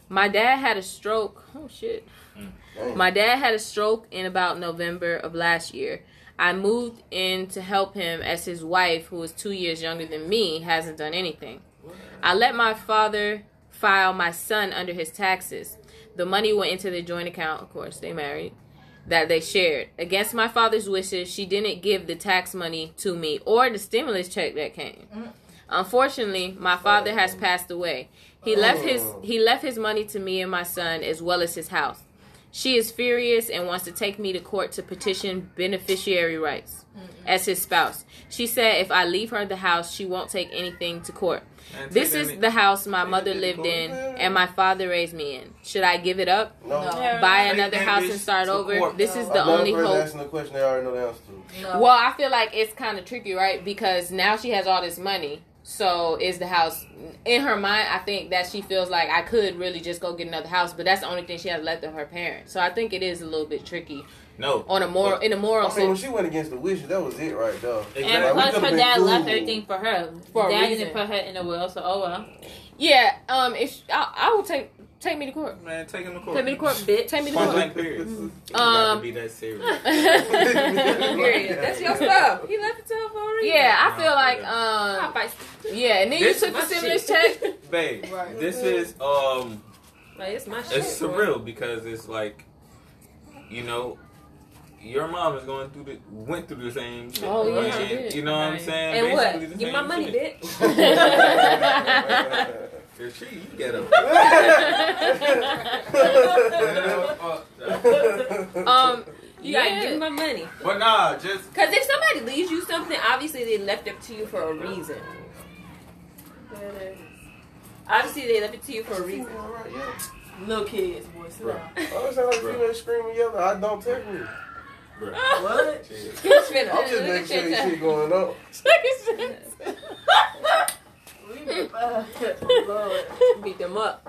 My dad had a stroke. Oh, shit. Dang. My dad had a stroke in about November of last year. I moved in to help him as his wife, who is two years younger than me, hasn't done anything. I let my father file my son under his taxes. The money went into the joint account, of course, they married, that they shared. Against my father's wishes, she didn't give the tax money to me or the stimulus check that came. Unfortunately, my father has passed away. He left his oh. he left his money to me and my son as well as his house. She is furious and wants to take me to court to petition beneficiary rights as his spouse. She said if I leave her the house, she won't take anything to court. Man, take This is the house my mother lived in and my father raised me in. Should I give it up? No. No. Buy another house and start over? court. This is the only person hope. asking a question they already know the answer to. No. Well, I feel like it's kind of tricky, right? Because now she has all this money. So is the house in her mind? I think that she feels like I could really just go get another house, but that's the only thing she has left of her parents. So I think it is a little bit tricky No. on a moral in a moral I mean, when she went against the wishes, that was it right there. Exactly. And Like, plus, her dad cool. left everything for her. For a dad reason. didn't put her in the will, so oh well. Yeah, um, if I, I will take take me to court. Man, take him to court. Take me to court, bitch. Take me to court. blank period. You Um, be that serious. Period. That's your stuff. He left it to her for a reason. yeah, I feel like um, yeah, and then This you took the my stimulus check. Babe, Right. this is um Like, it's my shit. it's boy. surreal because it's like you know your mom is going through the went through the same shit. Oh, yeah, And, she did. You know what I'm saying? And Basically what? Give my money, shit. bitch. If she, you get her. Um, You gotta Yeah. give my money. but nah, just Because if somebody leaves you something, obviously they left it to you for a reason. Obviously they left it to you for a reason. Little kids, boy. Sit Bruh. down. I was like female screaming, yelling, I don't take me. Bruh, What? finna- I'm just making sure this that. shit going up. Beat them up.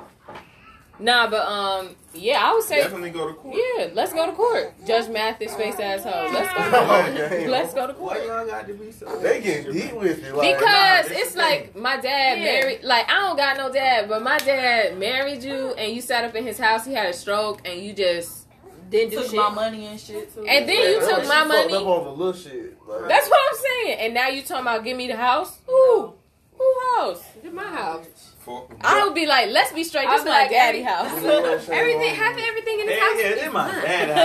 nah, but um, yeah, I would say Definitely go to court. Yeah, let's go to court. Judge Mathis face asshole. Let's go to court. Let's go to Why court. y'all got to be so? They getting deep with it. Like, Because this it's is like my dad Yeah. married like I don't got no dad, but my dad married you and you sat up in his house, he had a stroke and you just Didn't do Took shit. my money and shit too. And then you took my money. Up on the little shit. Like, That's what I'm saying. And now you talking about give me the house? Who? Who house? Did my house. I would be like, let's be straight. I This is my like, daddy house. know what I'm saying? Everything, half of everything in Hey, house. yeah, is this my mine. dad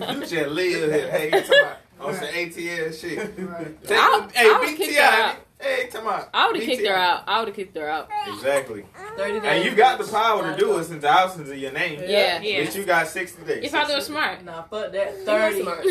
house. you just live here. Hey, you talking about on some ATL shit. Take, I- hey, I would've kicked her out. BTI. Hey, come on. I would have kicked her out. I would have kicked her out. Exactly. 30 days. And you got the power to do it since the house is in your name. Yeah. Yeah. But you got 60 days. If I do it smart. Nah, fuck that. 30. smart.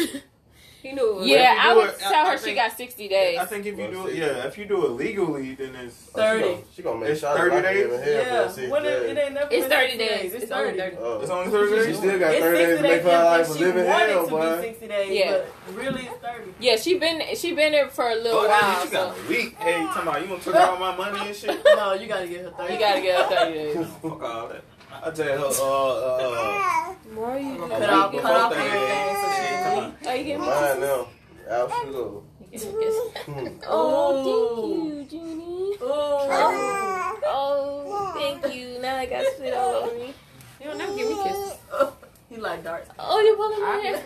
He knew it Yeah, I would it- tell I her she think- got 60 days. I think if you do it, yeah, if you do it legally, then it's Oh, she 30. gonna- She gonna make It's 30 days? it in hell Yeah. for six What it, it ain't never It's 30 six days. It's It's only 30. 30. Oh. it's only 30 She days. still got It's 30 days 60 to make her life a she living wanted hell, to boy. be 60 days, Yeah. but really it's 30. Yeah, she been she been there for a little Oh, while. that means you So got a week. Hey, you talking about you gonna took all my money and shit? No, you gotta get her 30. you gotta get her 30 days. Fuck all that. I tell her, uh, uh, Why are you uh, Cut off- cut off before everything so she can come leave. on. Are you getting me? Mine now. Out she go. Oh, thank you, Junie. Oh. Oh, thank you. Now I got spit all over me. You don't never give me kisses. He like darts. Oh, you're pulling my hair.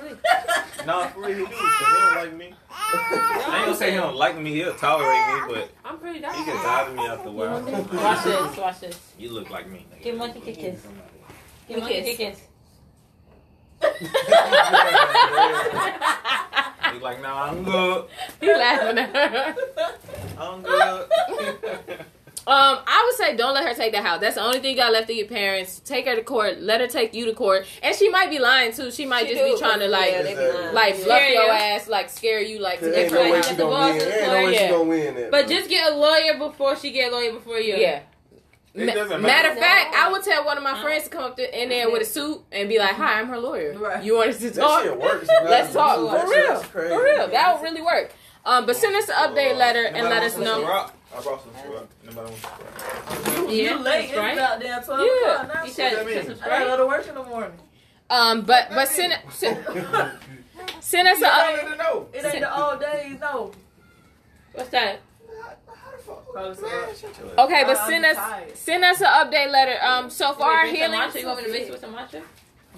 No, for real, he do, 'cause he don't like me. I ain't gonna say he don't like me, he'll tolerate me, but I'm pretty he can tired of me after a while. Watch this. Watch this. You look like me. nigga. Give Monkey a kiss. Give Me Monkey a kiss. kiss. He's like, nah, I'm good. He laughing at her. I'm good. Um, I would say don't let her take the house. That's the only thing you got left to your parents. Take her to court. Let her take you to court. And she might be lying too. She might She just be trying to but like, yeah, they be lying. like Yeah. bluff Scare your ass, like scare you, like to get ain't her no way she the gonna boss win. ain't no way lawyer. she gonna win that. But bro. just get a lawyer before she get a lawyer before you. Yeah. It Ma- Matter matter. of fact, I would tell one of my friends to come up to, in there with a suit and be like, "Hi, I'm her lawyer. Right. You want us to that talk? shit works. Let's talk for real. For real, that would really work. Um, but send us an update letter and let us some know. Ciroc? I brought some Ciroc. Anybody want some Ciroc? You, Yeah, you late. It's right. about damn 12 Yeah. o'clock now. You said What that I gotta go to work in the morning. Um, but but send send, send us I a wanted to know. It ain't the old days, no. What's that? Okay, but send us tired. send us an update letter. Um, so for our healing. You want me to mix it with some matcha?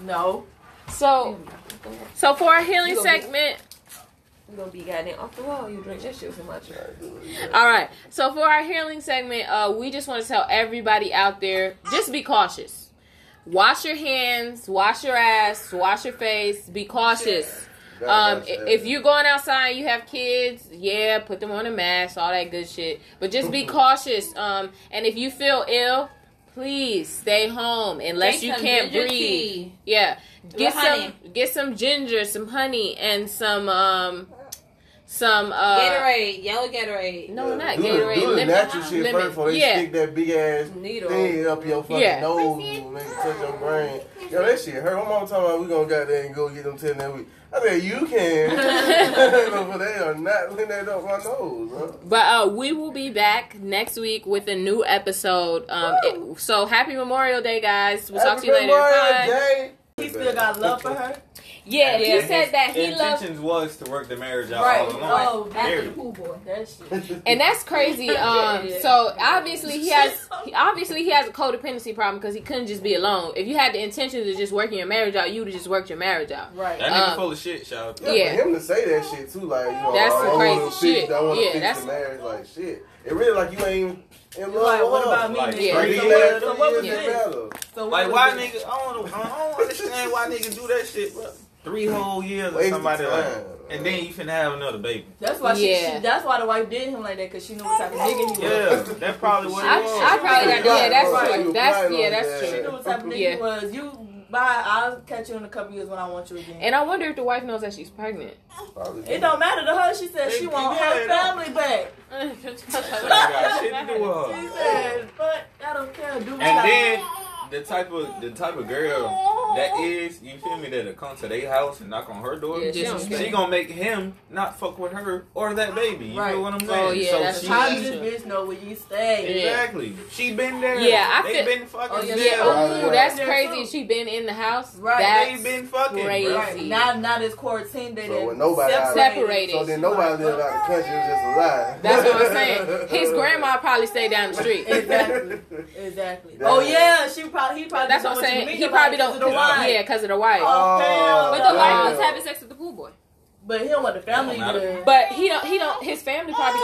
No. so so for our healing You be- segment. You gonna be goddamn off the wall. You drink that shit so much. All right. So for our healing segment, uh, we just want to tell everybody out there, just be cautious. Wash your hands, wash your ass, wash your face. Be cautious. Um, if you're going outside, and you have kids, yeah, put them on a mask, all that good shit. But just be cautious. Um, and if you feel ill, please stay home unless Drink you can't breathe. tea. Yeah, get With some honey. get some ginger, some honey, and some um some uh Gatorade, yellow Gatorade. No, not do Gatorade. The, do the lemon, natural shit lemon. first before they yeah. stick that big ass Needle. thing up your fucking Yeah. nose, make it touch your brain. Yo, that shit hurt. My mom talking about we gonna go there and go get them ten that week. I said you can, but they are not putting that up my nose, bro. But uh, we will be back next week with a new episode. Um, it- so happy Memorial Day, guys. We'll talk to you Happy later. Memorial Bye. Day. He still got love for her. Yeah, Yeah. he said that he loved, intentions was to work the marriage out Right. all along. Oh, After the pool boy. That shit. and that's crazy. Um, Yeah. so obviously he has, he, obviously he has a codependency problem because he couldn't just be alone. If you had the intention of just working your marriage out, you would have just worked your marriage out. Right. That nigga Um, full of shit, shout out. Yeah, Yeah. for him to say that shit too, like you know, That's I, some I crazy wanna shit. Fix, I want to Yeah, fix that's- the marriage, like shit. It really like you ain't in love. Like, with what about me, Like, nigga? yeah. Three So, what- so what was three years, this? it. So what Like was why this? nigga? I don't, I don't understand why niggas do that shit, bro. Three whole years with of somebody like, time. and then you finna have another baby. That's why she, Yeah. she. That's why the wife did him like that because she knew what type of nigga he was. Yeah, that's probably what I, it was. I probably got yeah. That's Right. true. That's yeah. That's Yeah. She knew true. what type of nigga Yeah. he was. You bye. I'll catch you in a couple years when I want you again. And I wonder if the wife knows that she's pregnant. Probably. it don't matter to her. She said she It- want yeah, her it don't. family back. That got shit to do with her. She said, "But I don't care. Do what And I then the type of the type of girl that is, you feel me, that'll come to their house and knock on her door. Yeah, she Just- She gonna make him not fuck with her or that baby. You Right. know what I'm oh, saying? Oh, yeah, so that's she, How this bitch know where you stay? Yeah. Exactly. She been there. Yeah, I they feel- been fucking Oh, yeah, there. Yeah. Right, Oh, right. that's crazy. She been in the house. Right. That's they been fucking. crazy. bro. Right. Now, now this quarantine day. So when nobody out- separated. So then nobody lived out the country. It was just a lie. That's what I'm saying. His grandma probably stayed down the street. Exactly. Exactly. That- Oh yeah, she probably he probably. That's what I'm saying. He probably don't. of the wife. Yeah, because of the wife. Oh, oh hell But the no. wife was having sex with the pool boy. But he don't want the family Don't matter. to. But he don't. He don't. His family probably